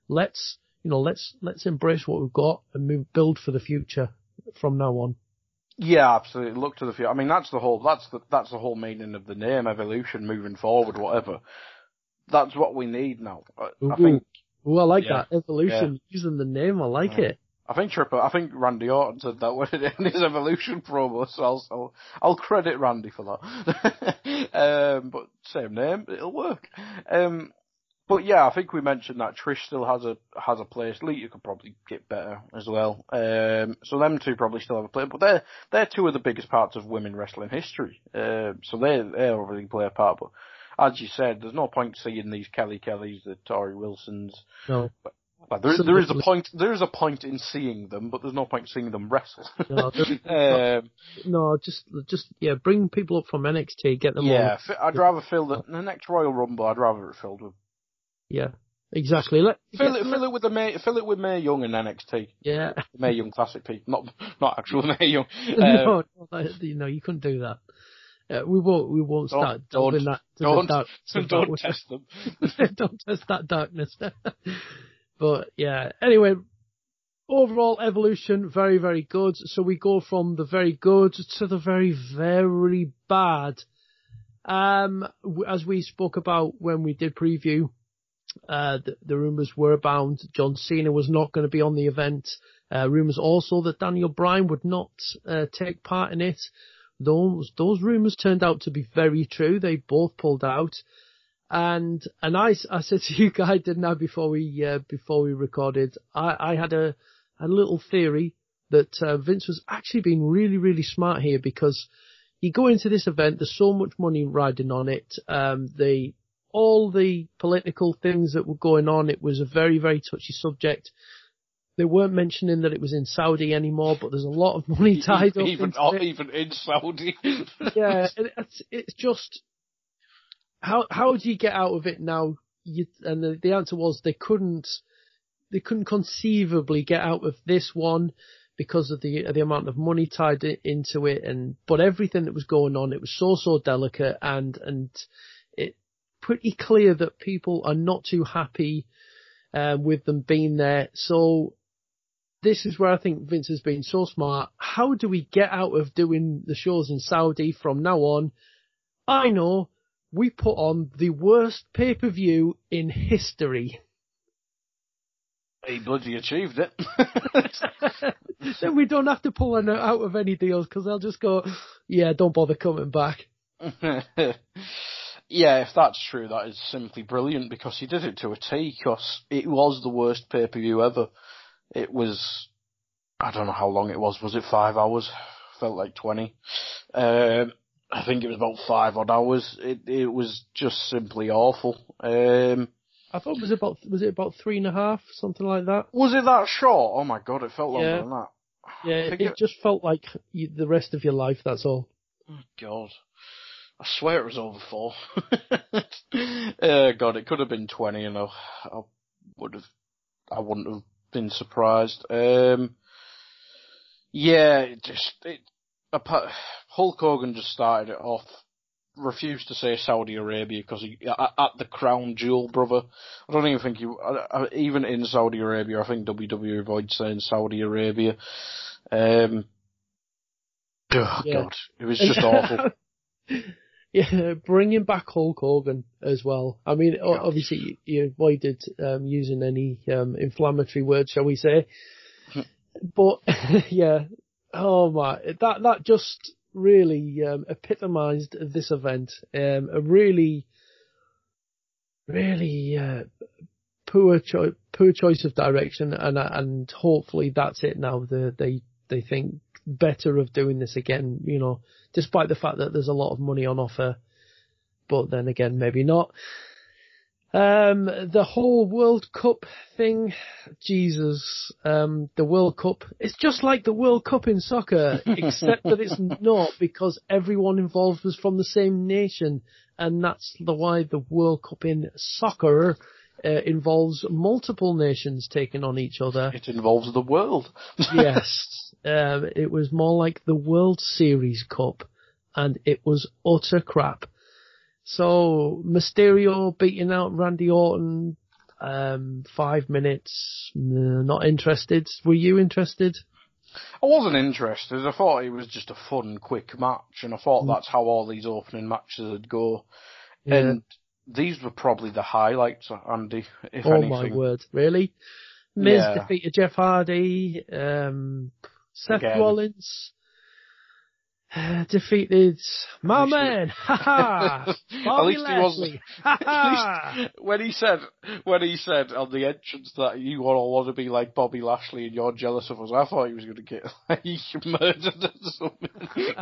Let's you know let's let's embrace what we've got and move build for the future from now on. Yeah, absolutely. Look to the future. I mean, that's the whole that's the that's the whole meaning of the name, evolution, moving forward, whatever. That's what we need now. I, I think Ooh, I like Yeah. that evolution using the name. I like Yeah. it. I think Triple. I think Randy Orton said that when in his evolution promo, so I'll I'll, I'll credit Randy for that. um, but same name, it'll work. Um, but yeah, I think we mentioned that Trish still has a has a place. Lita could probably get better as well. Um, so them two probably still have a place, but they're they're two of the biggest parts of women wrestling history. Um, so they they obviously play a part. But as you said, there's no point seeing these Kelly Kellys, the Torrie Wilsons. No, Like, there, there is a point. There is a point in seeing them, but there's no point seeing them wrestle. No, um, no, just just yeah, bring people up from NXT, get them yeah, on. I'd rather fill the, the next Royal Rumble. I'd rather it filled with Yeah, exactly. Let fill it. Fill it with the Mae. Fill it with Mae Young and NXT. Yeah. The Mae Young Classic people, not not actual Mae Young. Um, no, no, you couldn't do that. Uh, we won't. We won't Don't- start delving don't- that. Don't- dark, don't test them. don't test that darkness. but yeah. Anyway, overall evolution very very good. So we go from the very good to the very very bad. Um, as we spoke about when we did preview, uh, the, the rumors were abound. John Cena was not going to be on the event. Uh, rumors also that Daniel Bryan would not uh, take part in it. Those those rumors turned out to be very true. They both pulled out, and and I, I said to you guys, didn't I, before we uh, before we recorded, I, I had a a little theory that uh, Vince was actually being really really smart here because you go into this event, there's so much money riding on it. Um, the all the political things that were going on, it was a very very touchy subject. They weren't mentioning that it was in Saudi anymore, but there's a lot of money tied up even not even in Saudi. yeah, it's it's just how how do you get out of it now? You, and the, the answer was they couldn't they couldn't conceivably get out of this one because of the the amount of money tied into it, and but everything that was going on, it was so so delicate, and and it pretty clear that people are not too happy uh, with them being there. So this is where I think Vince has been so smart. How do we get out of doing the shows in Saudi from now on? I know we put on the worst pay per view in history. He bloody achieved it. then we don't have to pull an out of any deals because they'll just go, yeah, don't bother coming back. yeah, if that's true, that is simply brilliant because he did it to a T. Because it was the worst pay per view ever. It was, I don't know how long it was. Was it five hours? Felt like twenty. Um, I think it was about five odd hours. It it was just simply awful. Um, I thought it was about was it about three and a half, something like that. Was it that short? Oh my god, it felt longer Yeah. than that. Yeah, it, it just felt like you, the rest of your life. That's all. Oh god. I swear it was over four. uh, god, it could have been twenty, and I, I would have, I wouldn't have been surprised. Um, yeah, it just it. Apart, Hulk Hogan just started it off. Refused to say Saudi Arabia because he at, at the crown jewel, brother. I don't even think I- even in Saudi Arabia. I think WWE avoids saying Saudi Arabia. Um, oh Yeah. God, it was just awful. yeah, bringing back Hulk Hogan as well. I mean, Yeah. obviously you, avoided um, using any um, inflammatory words, shall we say? but yeah, oh my, that that just really um, epitomised this event. Um, a really, really uh, poor choice, poor choice of direction, and and hopefully that's it now. The, they they think better of doing this again. You know, despite the fact that there's a lot of money on offer, but then again, maybe not. Um, the whole World Cup thing, Jesus, um, the World Cup, it's just like the World Cup in soccer, except that it's not because everyone involved was from the same nation, and that's the why the World Cup in soccer uh, involves multiple nations taking on each other It involves the world. yes, um, it was more like the World Series Cup, and it was utter crap. So Mysterio beating out Randy Orton, um, five minutes. Not interested. Were you interested? I wasn't interested. I thought it was just a fun, quick match, and I thought that's how all these opening matches would go. Yeah. And these were probably the highlights, Andy, if oh anything. my word, really? Miz Yeah. defeated Jeff Hardy. Um, Seth Again. Rollins uh, defeated my man. Ha ha! At least he wasn't. Lashley. Ha ha! At least when he said when he said on the entrance that you all want to be like Bobby Lashley and you're jealous of us, I thought he was going to get like, murdered or something.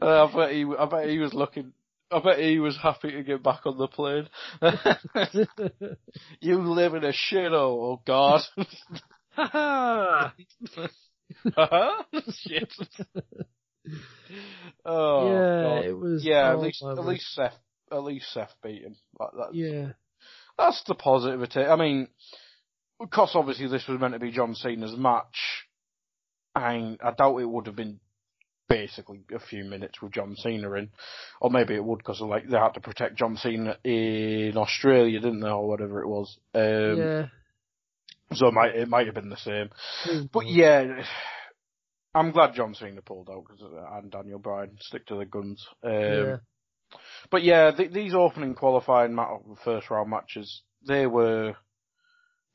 Uh, I bet he, I bet he was looking. I bet he was happy to get back on the plane. you live in a shithole, oh God. Ha ha! Shit. Oh yeah, God. it was. Yeah, at least at least Seth at least Seth beat him. Like that. Yeah, That's the positivity. I mean, because obviously this was meant to be John Cena's match. and I doubt it would have been basically a few minutes with John Cena in, or maybe it would because like they had to protect John Cena in Australia, didn't they, or whatever it was. Um, yeah. So it might it might have been the same. Who But yeah, I'm glad John Cena pulled out 'cause, uh, and Daniel Bryan stick to the guns. Um, yeah, But yeah, th- these opening qualifying ma- first round matches, they were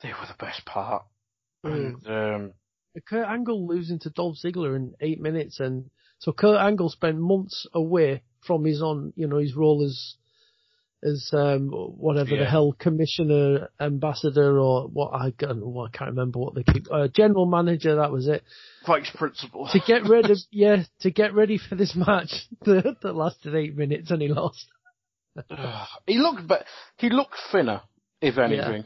they were the best part. Mm. And, um, Kurt Angle losing to Dolph Ziggler in eight minutes, and so Kurt Angle spent months away from his on, you know, his role as as um whatever the hell commissioner, ambassador, or what I well, I can't remember what they keep. Uh, general manager, that was it. vice principal. To get rid of, yeah, to get ready for this match that, that lasted eight minutes and he lost. he looked, but he looked thinner, if anything.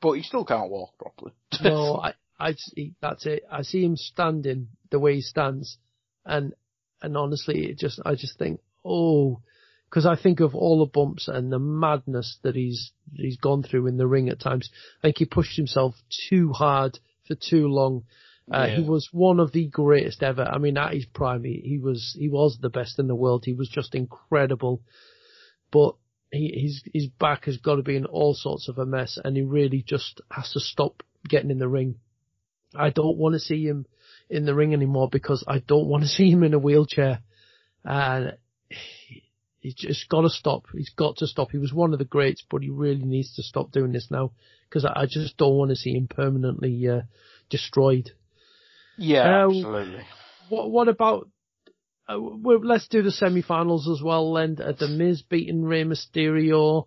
But he still can't walk properly. No, I, I see, that's it. I see him standing the way he stands, and and honestly, it just I just think, oh, because I think of all the bumps and the madness that he's he's gone through in the ring at times. I think he pushed himself too hard for too long. Uh, He was one of the greatest ever. I mean, at his prime, he, he was he was the best in the world. He was just incredible, but he, his his back has got to be in all sorts of a mess, and he really just has to stop getting in the ring I don't want to see him in the ring anymore because I don't want to see him in a wheelchair. And he's just got to stop. He's got to stop. He was one of the greats, but he really needs to stop doing this now because I, I just don't want to see him permanently uh, destroyed. Yeah, Uh, absolutely. What what about? Uh, well, let's do the semi-finals as well. Then uh, the Miz beating Rey Mysterio,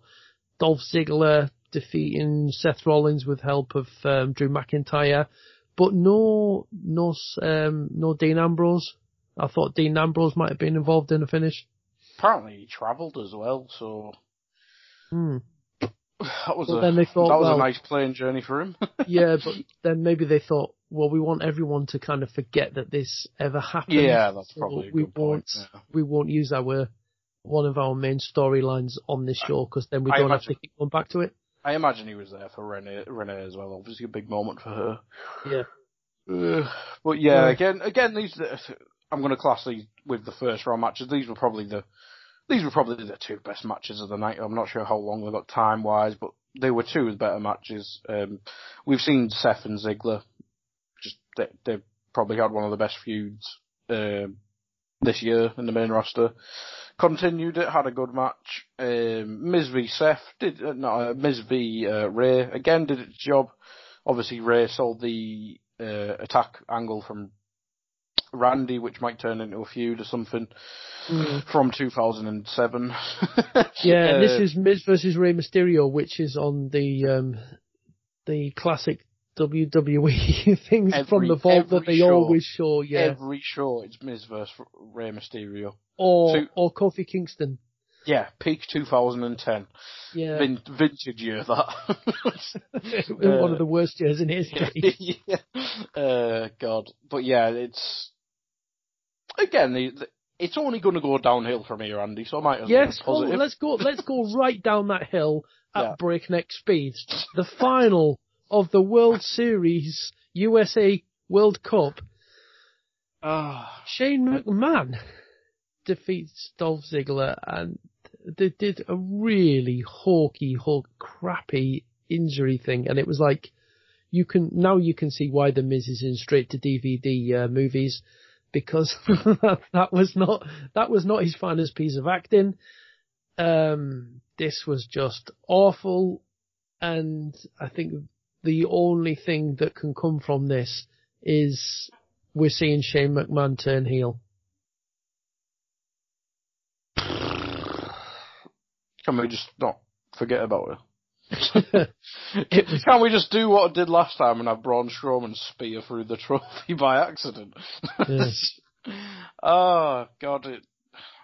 Dolph Ziggler defeating Seth Rollins with help of um, Drew McIntyre, but no no um, no Dean Ambrose. I thought Dean Ambrose might have been involved in the finish. Apparently he travelled as well, so Hmm. that was But a then they thought, that was well- a nice plane journey for him. yeah, but then maybe they thought, well, we want everyone to kind of forget that this ever happened. Yeah, that's so probably a we good point, won't yeah. we won't use our one of our main storylines on this show because then we I don't have to keep going back to it. I imagine he was there for Renee, Renee as well. Obviously, a big moment for her. Yeah. Uh, but yeah, Yeah. again, again, these I'm going to class these with the first round matches. These were probably the these were probably the two best matches of the night. I'm not sure how long they got time wise, but they were two of the better matches. Um, we've seen Seth and Ziggler. Just they, they've probably had one of the best feuds um, this year in the main roster. Continued it, had a good match. Um, Miz v Seth did uh, no uh, Miz v uh, Rey again did its job. Obviously, Rey sold the uh, attack angle from Randy, which might turn into a feud or something from 2007. Yeah, and this Uh, is Miz versus Rey Mysterio, which is on the um the classic WWE things from the vault that they show. always show. Yeah, every show it's Miz versus Rey Mysterio. or so- or Kofi Kingston. Yeah, peak 2010. Yeah, Vin- vintage year that. one of the worst years in history. yeah. Uh, God. But yeah, it's again, the, the, it's only going to go downhill from here, Andy. So I might as Yes, well positive. let's go. Let's go right down that hill at Yeah. breakneck speed. The final of the World Series USA World Cup. Ah, Shane McMahon defeats Dolph Ziggler, and they did a really hawky, hawk, crappy injury thing, and it was like you can now you can see why the Miz is in straight to DVD uh, movies because that was not that was not his finest piece of acting. Um, this was just awful, and I think the only thing that can come from this is we're seeing Shane McMahon turn heel. can we just not forget about it? Can't we just do what I did last time and have Braun Strowman spear through the trophy by accident? Yes. oh God, it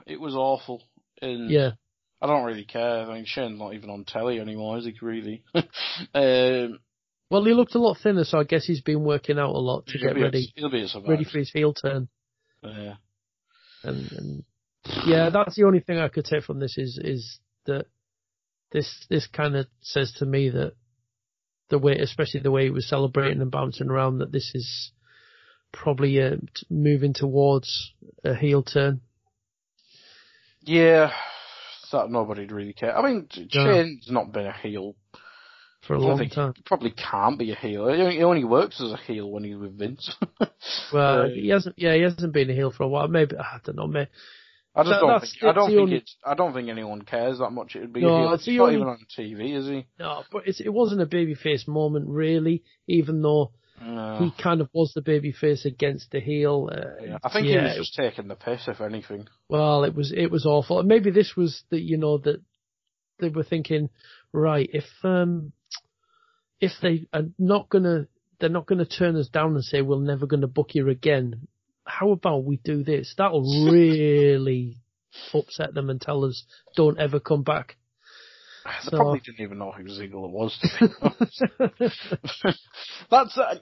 it was awful. And Yeah. I don't really care. I mean, Shane's not even on telly anymore, is he? Really? um, Well, he looked a lot thinner, so I guess he's been working out a lot to he'll get ready, At, he'll be ready for his heel turn. Yeah. And, and yeah, that's the only thing I could take from this is is that this this kind of says to me that the way, especially the way he was celebrating and bouncing around, that this is probably uh, moving towards a heel turn. Yeah. That nobody'd really care. I mean. Shane's not been a heel. For a don't long time. He probably can't be a heel. He only, works as a heel when he's with Vince. Well, he hasn't. Yeah, he hasn't been a heel for a while. Maybe I don't know. Maybe I just That- don't think. I don't think only- it's. I don't think anyone cares that much. It'd be No, a heel. it's not only- even on TV, is he? no, but it's, it wasn't a babyface moment really. Even though No. he kind of was the babyface against the heel. Uh, Yeah. I think yeah, he was just taking the piss, if anything. Well, it was it was awful. And maybe this was the you know that they were thinking, right, if um if they are not gonna they're not gonna turn us down and say we're never gonna book you again, how about we do this? That'll really upset them and tell us don't ever come back. They So- probably didn't even know who Ziggler was. To be honest. That's. Uh,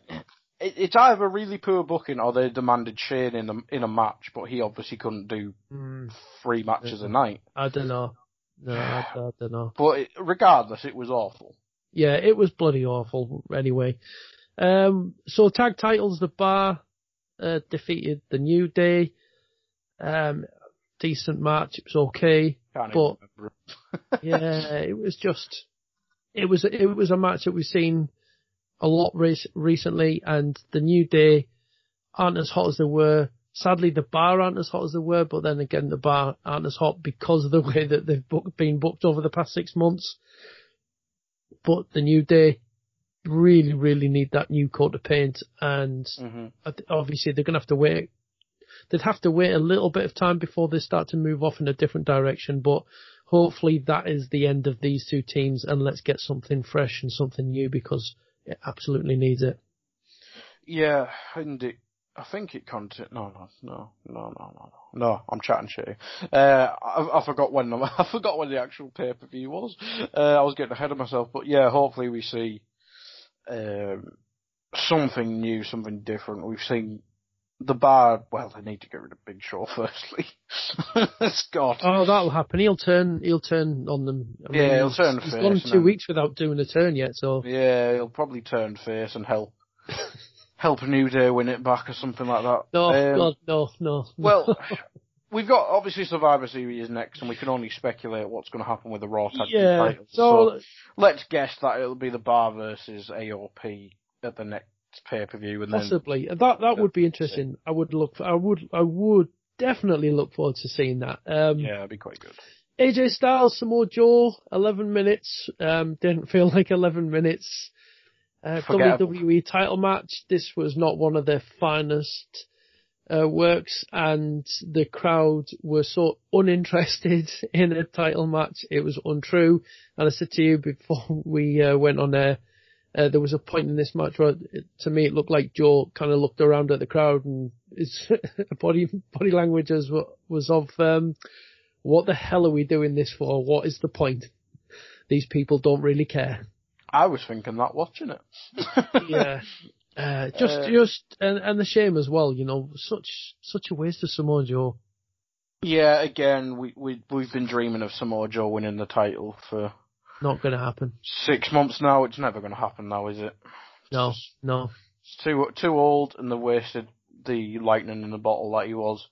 it, it's either really poor booking or they demanded Shane in a in a match, but he obviously couldn't do Hmm, three matches a night. I don't know. No, I, I don't know. But it, regardless, it was awful. Yeah, it was bloody awful anyway. Um, so tag titles, the bar, uh, defeated the New Day. Um, decent match. It was okay. Can't But- Yeah, it was just, it was, it was a match that we've seen a lot re- recently, and the New Day aren't as hot as they were. Sadly, the bar aren't as hot as they were, but then again, the bar aren't as hot because of the way that they've book, been booked over the past six months. But the New Day really, really need that new coat of paint, and hmm obviously they're going to have to wait. They'd have to wait a little bit of time before they start to move off in a different direction, but hopefully that is the end of these two teams, and let's get something fresh and something new because it absolutely needs it. Yeah, and it, I think it content. No, no, no, no, no, no, no. No, I'm chatting shit. Uh, I, I forgot when I forgot when the actual pay per view was. Uh, I was getting ahead of myself, but yeah, hopefully we see um, something new, something different. We've seen the bar. Well, they need to get rid of Big Show firstly. Scott. Oh, that'll happen. He'll turn. He'll turn on them. I Yeah, he'll he's- turn He's face gone two then- weeks without doing a turn yet, so Yeah, he'll probably turn face and help help New Day win it back or something like that. no, Um, God, no, no. no. Well, we've got obviously Survivor Series next, and we can only speculate what's going to happen with the Raw Tag Team yeah. titles. So, let's guess that it'll be the Bar versus AOP at the next pay per view, and then possibly that that would be interesting. I would look. For, I would. I would definitely look forward to seeing that. Um, yeah, it'd be quite good. AJ Styles, Samoa Joe, 11 minutes. Um, didn't feel like 11 minutes. Uh, WWE title match. This was not one of their finest uh, works, and the crowd were so uninterested in a title match. It was untrue. And I said to you before we uh, went on air, uh, there was a point in this match where, it, to me, it looked like Joe kind of looked around at the crowd, and his body body language was, was of. Um, what the hell are we doing this for? What is the point? These people don't really care. I was thinking that watching it. Yeah. Uh, just, Uh, just, and, and the shame as well, you know, such, such a waste of Samoa Joe. Yeah, again, we we we've been dreaming of Samoa Joe winning the title for Not gonna happen. six months now. It's never going to happen now, is it? No, no. It's too too old, and they wasted the lightning in the bottle that he was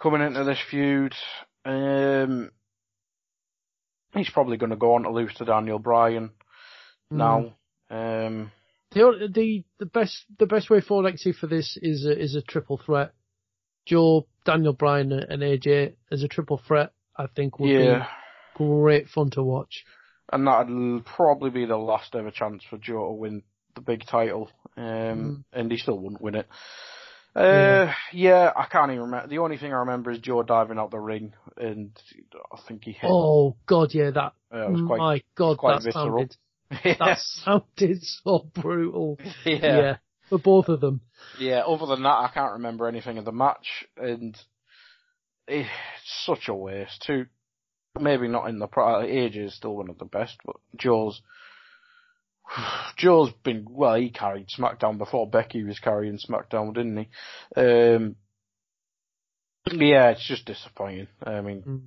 coming into this feud. Um, he's probably going to go on to lose to Daniel Bryan now. Um, The, the, the best, the best way forward actually for this is a, is a triple threat. Joe, Daniel Bryan and AJ as a triple threat, I think would yeah, be great fun to watch. and that'd probably be the last ever chance for Joe to win the big title. Um, and he still wouldn't win it. Uh, yeah. I can't even remember. The only thing I remember is Joe diving out the ring, and I think he hit. Oh God, yeah, that, uh, it was quite, my God, that visceral. sounded, yeah. that sounded so brutal. yeah. yeah, for both of them. Yeah, other than that, I can't remember anything of the match, and it's such a waste. Too, maybe not in the pro. Uh, Age is still one of the best, but Joe's Joe's been well. He carried SmackDown before Becky was carrying SmackDown, didn't he? Um, yeah, it's just disappointing. I mean, mm.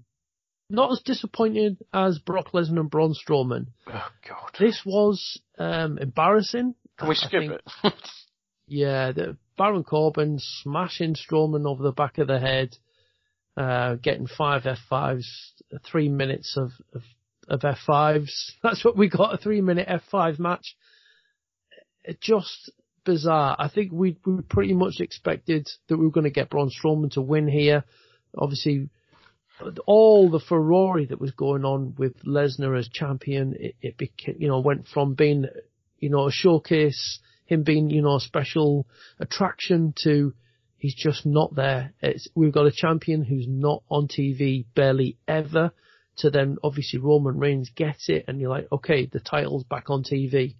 Not as disappointed as Brock Lesnar and Braun Strowman. oh god, This was um, embarrassing. can we I skip think- it? Yeah, the Baron Corbin smashing Strowman over the back of the head, uh, getting five F5s, three minutes of, of, of F5s. That's what we got, a three minute F5 match. Just bizarre. I think we, we pretty much expected that we were going to get Braun Strowman to win here. Obviously, all the Ferrari that was going on with Lesnar as champion, it, it became, you know, went from being, you know, a showcase, him being, you know, a special attraction to he's just not there. It's, we've got a champion who's not on TV barely ever to then obviously Roman Reigns gets it and you're like, okay, the title's back on TV.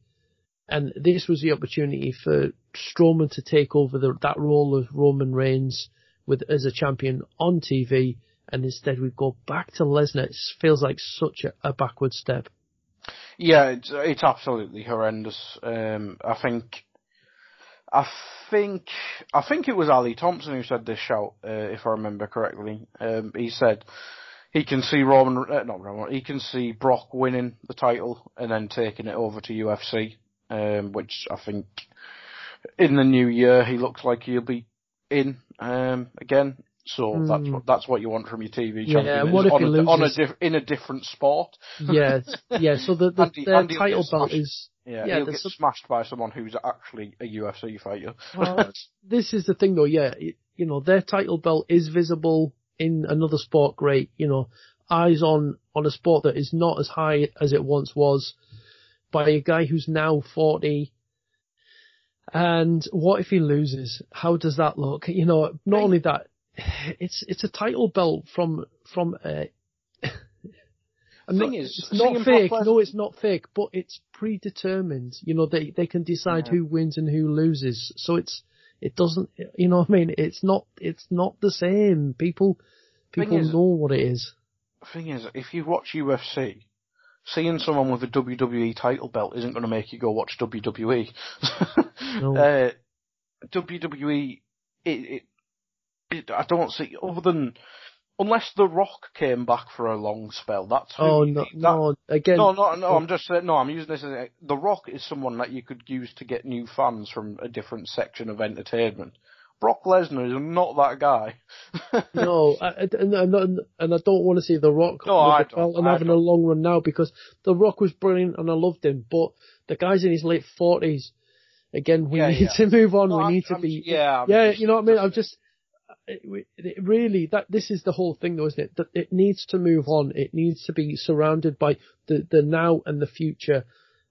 And this was the opportunity for Strowman to take over the, that role of Roman Reigns with, as a champion on TV. And instead we go back to Lesnar. It feels like such a, a backward step. Yeah, it's it's absolutely horrendous. Um, I think, I think, I think it was Ali Thompson who said this shout, uh, if I remember correctly. Um, he said he can see Roman, uh, not Roman, he can see Brock winning the title and then taking it over to UFC, um, which I think in the new year he looks like he'll be in um, again. So that's hmm. what that's what you want from your TV Yeah, champion. what is if on, he a, on a loses? diff, in a different sport? yeah, yeah. So the the, Andy- the Andy title belt is Yeah, Yeah, he'll get some- smashed by someone who's actually a UFC fighter. Well, this is the thing though, yeah, you know, their title belt is visible in another sport, great, you know, eyes on, on a sport that is not as high as it once was by a guy who's now 40. And what if he loses? How does that look? You know, not only that, it's, it's a title belt from, from, uh, I'm Thing not- is, it's not fake. No, it's not fake, but it's predetermined. You know, they they can decide Yeah. who wins and who loses. So it's it doesn't. You know what I mean? It's not. It's not the same. People people is- know what it is. The thing is, if you watch UFC, seeing someone with a WWE title belt isn't going to make you go watch WWE. No. uh, WWE, it, it, it, I don't see, other than, unless The Rock came back for a long spell, that's who Oh no. That- no. Again, no, no, no, oh. I'm just saying, no, I'm using this as a, The Rock is someone that you could use to get new fans from a different section of entertainment. Brock Lesnar is not that guy. no, I, and, and, and I don't want to see The Rock No, I don't, and I having a don't. long run now because The Rock was brilliant and I loved him, but the guy's in his late forties. Again, we Yeah, need yeah. to move on. No, we I'm- need to I'm- be. yeah, I'm yeah. just- you know what I mean? I'm just. It, it really that this is the whole thing though, isn't it? That it needs to move on. It needs to be surrounded by the the now and the future.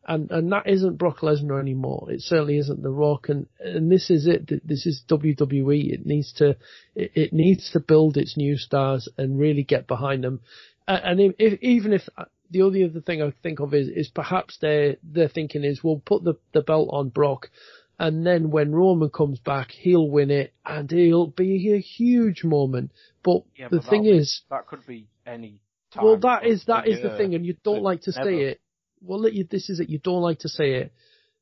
And and that isn't Brock Lesnar anymore. It certainly isn't The Rock, and and this is it. This is WWE. It needs to it, it needs to build its new stars and really get behind them. And if, if even if uh, the only other thing I think of is is perhaps their their thinking is we'll put the the belt on Brock, and then when Roman comes back, he'll win it, and it'll be a huge moment. But Yeah, the but thing that'll be- is, that could be any time. well, that is that the is the thing, and you don't like to say it. Well, let you, this is it. You don't like to say it,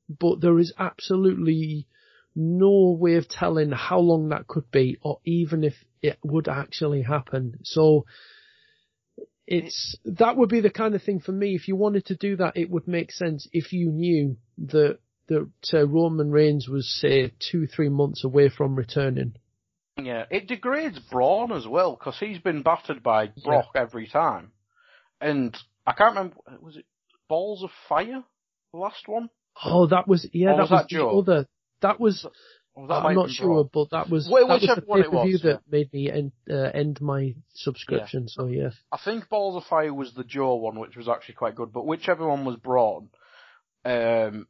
but there is absolutely no way of telling how long that could be, or even if it would actually happen. So it's that would be the kind of thing for me. If you wanted to do that, it would make sense if you knew that that uh, Roman Reigns was say two three months away from returning. Yeah, it degrades Braun as well because he's been battered by Brock every time, and I can't remember was it Balls of Fire, the last one? Oh, that was yeah, Or that was was, that the other. That was that I'm not sure, Braun? but that was Well, that was the one it pay-per-view that made me end uh, end my subscription. So yeah, I think Balls of Fire was the Joe one, which was actually quite good, but whichever one was Braun, um,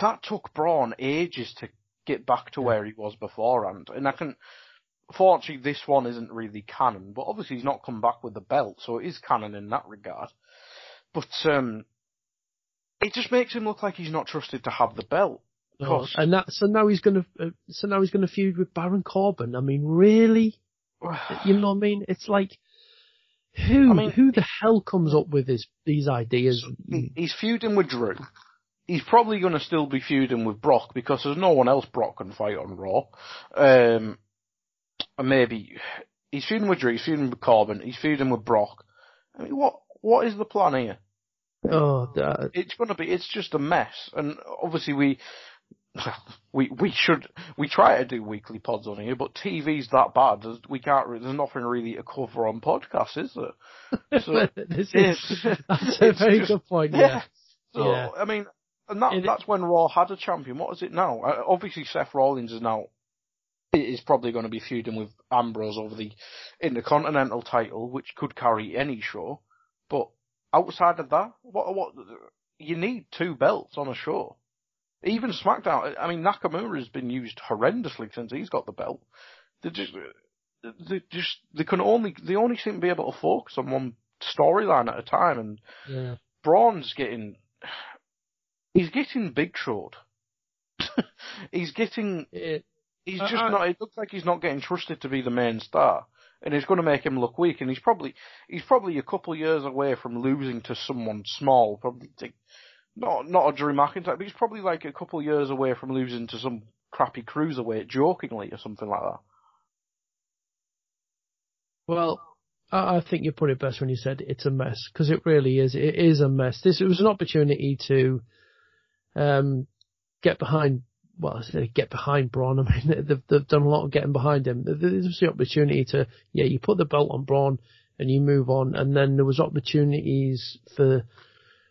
that took Braun ages to get back to where he was beforehand. And I can, fortunately, this one isn't really canon, but obviously he's not come back with the belt, so it is canon in that regard. But um, it just makes him look like he's not trusted to have the belt. Course. and that so now he's gonna uh, so now he's gonna feud with Baron Corbin. I mean, really? You know what I mean? It's like who I mean- who the hell comes up with this these ideas? He's feuding with Drew. He's probably going to still be feuding with Brock because there's no one else Brock can fight on Raw. Um, and maybe he's feuding with Drew. He's feuding with Corbin. He's feuding with Brock. I mean, what what is the plan here? Oh, that, It's going to be. It's just a mess. And obviously we. We we should we try to do weekly pods on here, but TV's that bad. There's, we can't. There's nothing really to cover on podcasts, is there? So, this is it's- that's a very just- good point. Yeah, So Yeah. I mean, and that It- that's when Raw had a champion. What is it now? Uh, obviously, Seth Rollins is now is probably going to be feuding with Ambrose over the Intercontinental title, which could carry any show. But outside of that, what what you need two belts on a show. Even SmackDown. I mean, Nakamura has been used horrendously since he's got the belt. They just they just they can only they only seem to be able to focus on one storyline at a time and yeah. Braun's getting he's getting big showed. he's getting It, he's just I- not it looks like he's not getting trusted to be the main star. And it's going to make him look weak and he's probably he's probably a couple of years away from losing to someone small, probably like, not not a Drew McIntyre, but he's probably like a couple of years away from losing to some crappy cruiserweight jokingly or something like that. Well, I, I think you put it best when you said it's a mess because it really is. It is a mess. This it was an opportunity to um, get behind. Well, I get behind Braun. I mean, they've, they've done a lot of getting behind him. There there was the opportunity to, yeah, you put the belt on Braun and you move on, and then there was opportunities for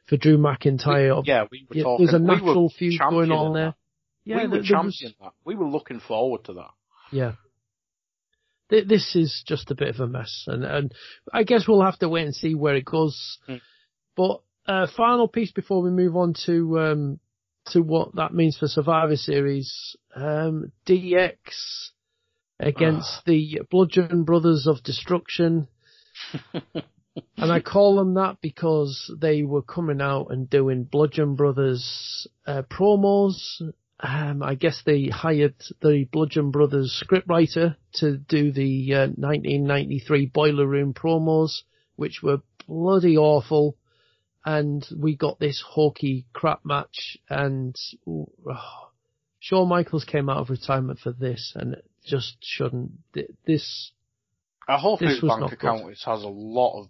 for Drew McIntyre. Yeah, we were Yeah, talking. there's a we natural feud going on there. Yeah, we were there was- that. We were looking forward to that. Yeah. This is just a bit of a mess, and, and I guess we'll have to wait and see where it goes. Hmm. But uh, final piece before we move on to um, to what that means for Survivor Series, um, DX against Ah. the Bludgeon Brothers of Destruction. And I call them that because they were coming out and doing Bludgeon Brothers uh, promos. Um, I guess they hired the Bludgeon Brothers scriptwriter to do the uh, 1993 Boiler Room promos, which were bloody awful. And we got this hokey crap match, and oh, Shawn Michaels came out of retirement for this, and it just shouldn't. This I hope This his bank account good. has a lot of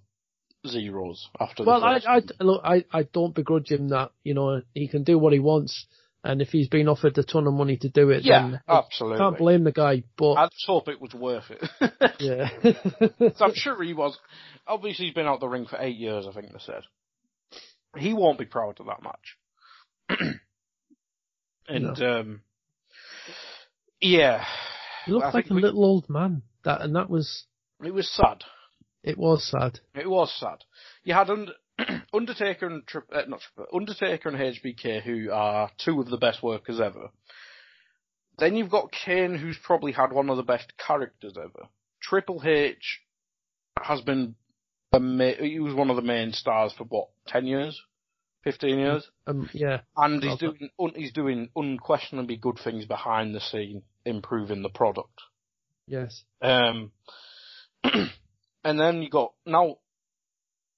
zeros after Well, I, I, look, I, I don't begrudge him that. You know, he can do what he wants, and if he's been offered a ton of money to do it, Yeah, then I absolutely. can't blame the guy. But I just hope it was worth it. yeah, So I'm sure he was. Obviously, he's been out the ring for eight years, I think they said. He won't be proud of that match. and, um, yeah. he looked I like a we- little old man. That and that was It was sad. it was sad. It was sad. You had Und- Undertaker and Tri- uh, not Tri- Undertaker and HBK, who are two of the best workers ever. Then you've got Kane, who's probably had one of the best characters ever. Triple H has been a ma- he was one of the main stars for what ten years, fifteen years, Um, yeah, and he's doing un- he's doing unquestionably good things behind the scene, improving the product. yes, Um, and then you got now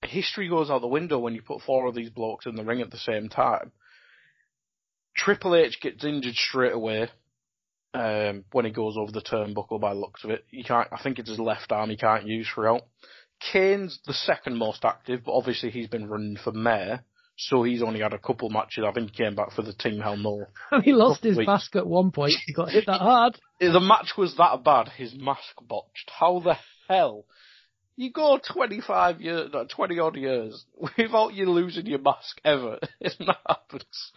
history goes out the window when you put four of these blokes in the ring at the same time. Triple H gets injured straight away um, when he goes over the turnbuckle. By the looks of it, he can't. I think it's his left arm he can't use throughout. Kane's the second most active, but obviously he's been running for mayor, so he's only had a couple matches. I think he came back for the Team Hell No. and he lost his Wait. mask at one point. He got hit that hard. the match was that bad, his mask botched. How the hell? You go 25 years, no, 20 odd years without you losing your mask ever. It never happens.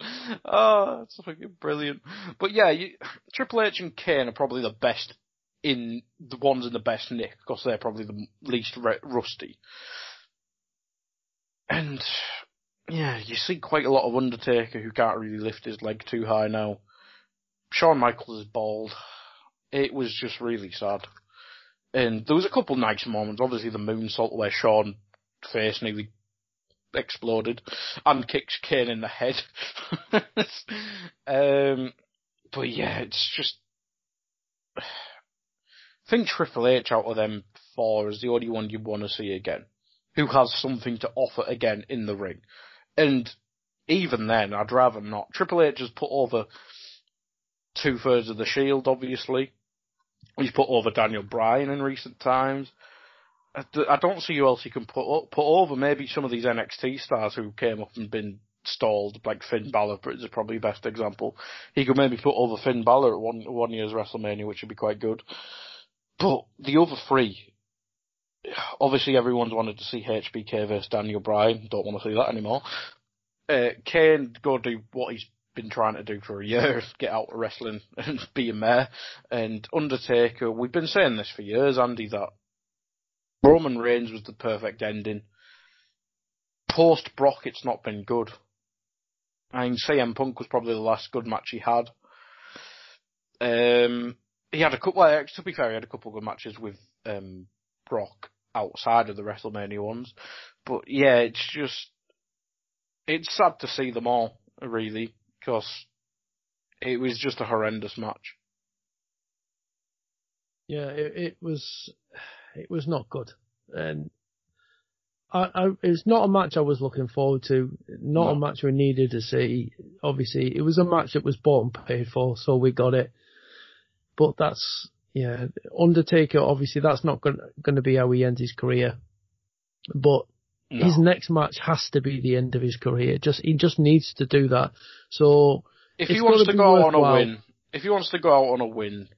Oh, it's fucking brilliant. But yeah, you, Triple H and Kane are probably the best in, the ones in the best nick, because they're probably the least re- rusty. And, yeah, you see quite a lot of Undertaker who can't really lift his leg too high now. Shawn Michaels is bald. It was just really sad. And there was a couple nice moments. Obviously, the moonsault where Shawn face nearly exploded and kicked Kane in the head. um, but yeah, it's just. Think Triple H out of them four is the only one you'd want to see again, who has something to offer again in the ring. And even then, I'd rather not. Triple H has put over two thirds of the Shield, obviously. He's put over Daniel Bryan in recent times. I don't see who else he can put up, put over. Maybe some of these NXT stars who came up and been stalled, like Finn Balor is probably the best example. He could maybe put over Finn Balor at one one year's WrestleMania, which would be quite good. But the other three, obviously everyone's wanted to see HBK versus Daniel Bryan. Don't want to see that anymore. Uh, Kane go do what he's been trying to do for a year, get out of wrestling and be a mayor. And Undertaker, we've been saying this for years, Andy, that Roman Reigns was the perfect ending. Post Brock, it's not been good. I mean, CM Punk was probably the last good match he had. Um, he had a couple. Well, to be fair, he had a couple of good matches with um, Brock outside of the WrestleMania ones. But yeah, it's just it's sad to see them all really because it was just a horrendous match. Yeah, it, it was it was not good, and I, I it's not a match I was looking forward to. Not a match we needed to see. Obviously, it was a match that was bought and paid for, so we got it. But that's yeah, Undertaker. Obviously, that's not going to be how he ends his career. But No. his next match has to be the end of his career. Just he just needs to do that. So if he wants gotta go out on a win, if he wants to go out on a win,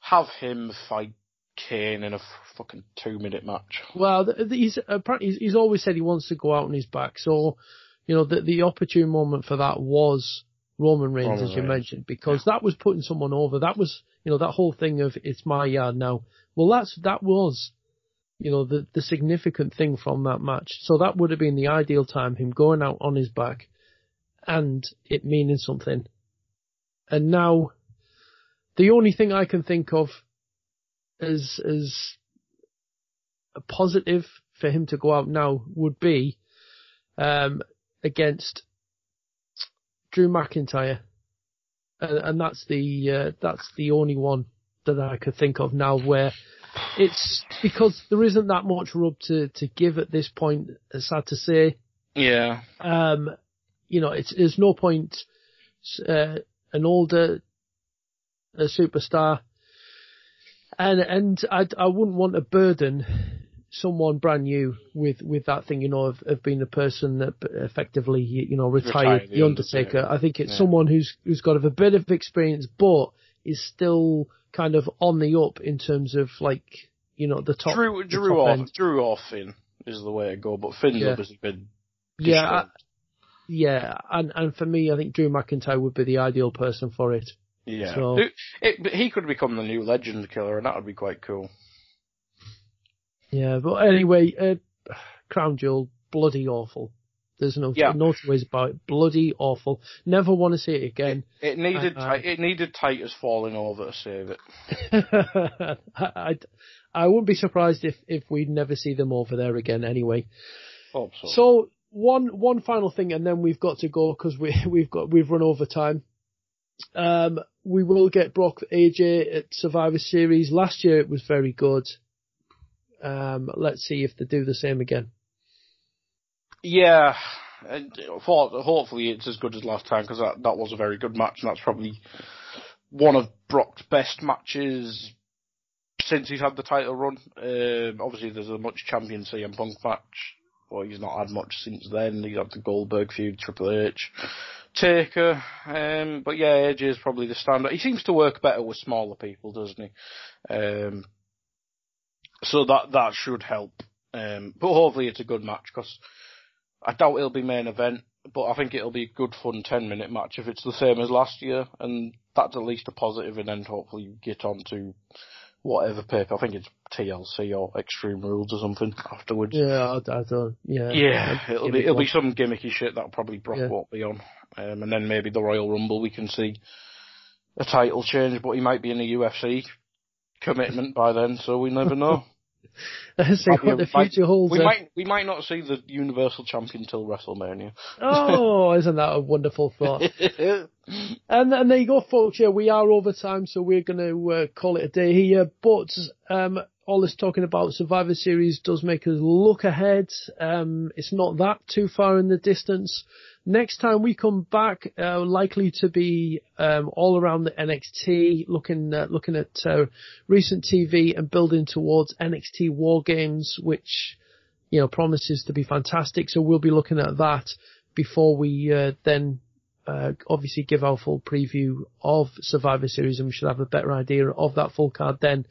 have him fight Kane in a fucking two minute match. Well, he's apparently he's, always said he wants to go out on his back. So, you know, the, the opportune moment for that was Roman Reigns, Roman as you Reigns. mentioned, because that was putting someone over. That was, you know, that whole thing of it's my yard now. Well, that's, that was, you know, the, the significant thing from that match. So that would have been the ideal time, him going out on his back and it meaning something. And now, the only thing I can think of as, as a positive for him to go out now would be, um, against Drew McIntyre. And, and that's the, uh, that's the only one that I could think of now where it's because there isn't that much rub to, to give at this point, it's sad to say. Yeah. Um, you know, it's, there's no point, uh, an older, a superstar, and, and I, I wouldn't want to burden someone brand new with, with that thing, you know, of, of being a person that effectively, you know, retired, Retired, The the Undertaker. Undertaker. I think it's Yeah. someone who's, who's got a bit of experience, but is still kind of on the up in terms of like, you know, the top. Drew, the Drew top or end. Drew or Finn is the way to go, but Finn's Yeah. obviously been Yeah, I- yeah, and and for me, I think Drew McIntyre would be the ideal person for it. Yeah. So- It, it, he could become the new legend killer, and that would be quite cool. Yeah, but anyway, uh, Crown Jewel, bloody awful. There's no Yeah. no two ways about it. Bloody awful. Never want to see it again. It needed Uh, Ti- it needed Titus falling over to save it. I, I, I wouldn't be surprised if if we'd never see them over there again. Anyway, Hope so. so one one final thing, and then we've got to go because we we've got we've run over time. Um, we will get Brock AJ at Survivor Series. Last year it was very good. Um, let's see if they do the same again. Yeah, and hopefully it's as good as last time because that that was a very good match, and that's probably one of Brock's best matches since he's had the title run. Um, obviously, there's a much champion CM Punk match. Well, he's not had much since then. He's had the Goldberg feud, Triple H, Taker. Um, but yeah, AJ is probably the standard. He seems to work better with smaller people, doesn't he? Um, so that that should help. Um, but hopefully it's a good match because I doubt it'll be main event, but I think it'll be a good fun 10 minute match if it's the same as last year, and that's at least a positive. and then hopefully you get on to whatever paper. I think it's TLC or Extreme Rules or something afterwards. Yeah, I, I don't. Yeah, Yeah, it'll be it it'll one. be some gimmicky shit that probably Brock Yeah. won't be on, um, and then maybe the Royal Rumble we can see a title change, but he might be in the UFC commitment by then, so we never know. see what the future holds. We might we might not see the Universal Champion till WrestleMania. Oh, isn't that a wonderful thought? And, and there you go, folks. Yeah, we are over time, so we're going to uh, call it a day here. But um, all this talking about Survivor Series does make us look ahead. Um, it's not that too far in the distance. Next time we come back, uh, likely to be um, all around the NXT, looking uh, looking at uh, recent TV and building towards NXT War Games, which you know promises to be fantastic. So we'll be looking at that before we uh, then uh, obviously give our full preview of Survivor Series, and we should have a better idea of that full card then.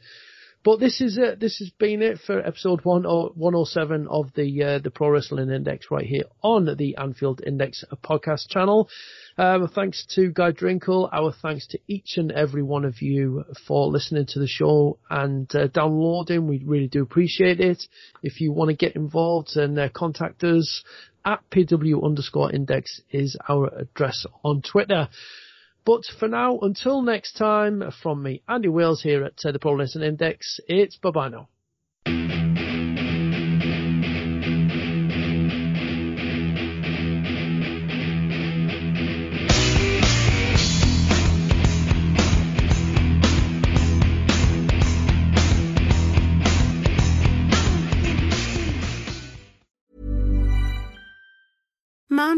But this is it. This has been it for episode one or 107 of the uh, the Pro Wrestling Index right here on the Anfield Index podcast channel. Um, thanks to Guy Drinkle. Our thanks to each and every one of you for listening to the show and uh, downloading. We really do appreciate it. If you want to get involved and uh, contact us, at PW underscore index is our address on Twitter. But for now, until next time, from me, Andy Wales here at the Pro Wrestling Index, it's bye bye now.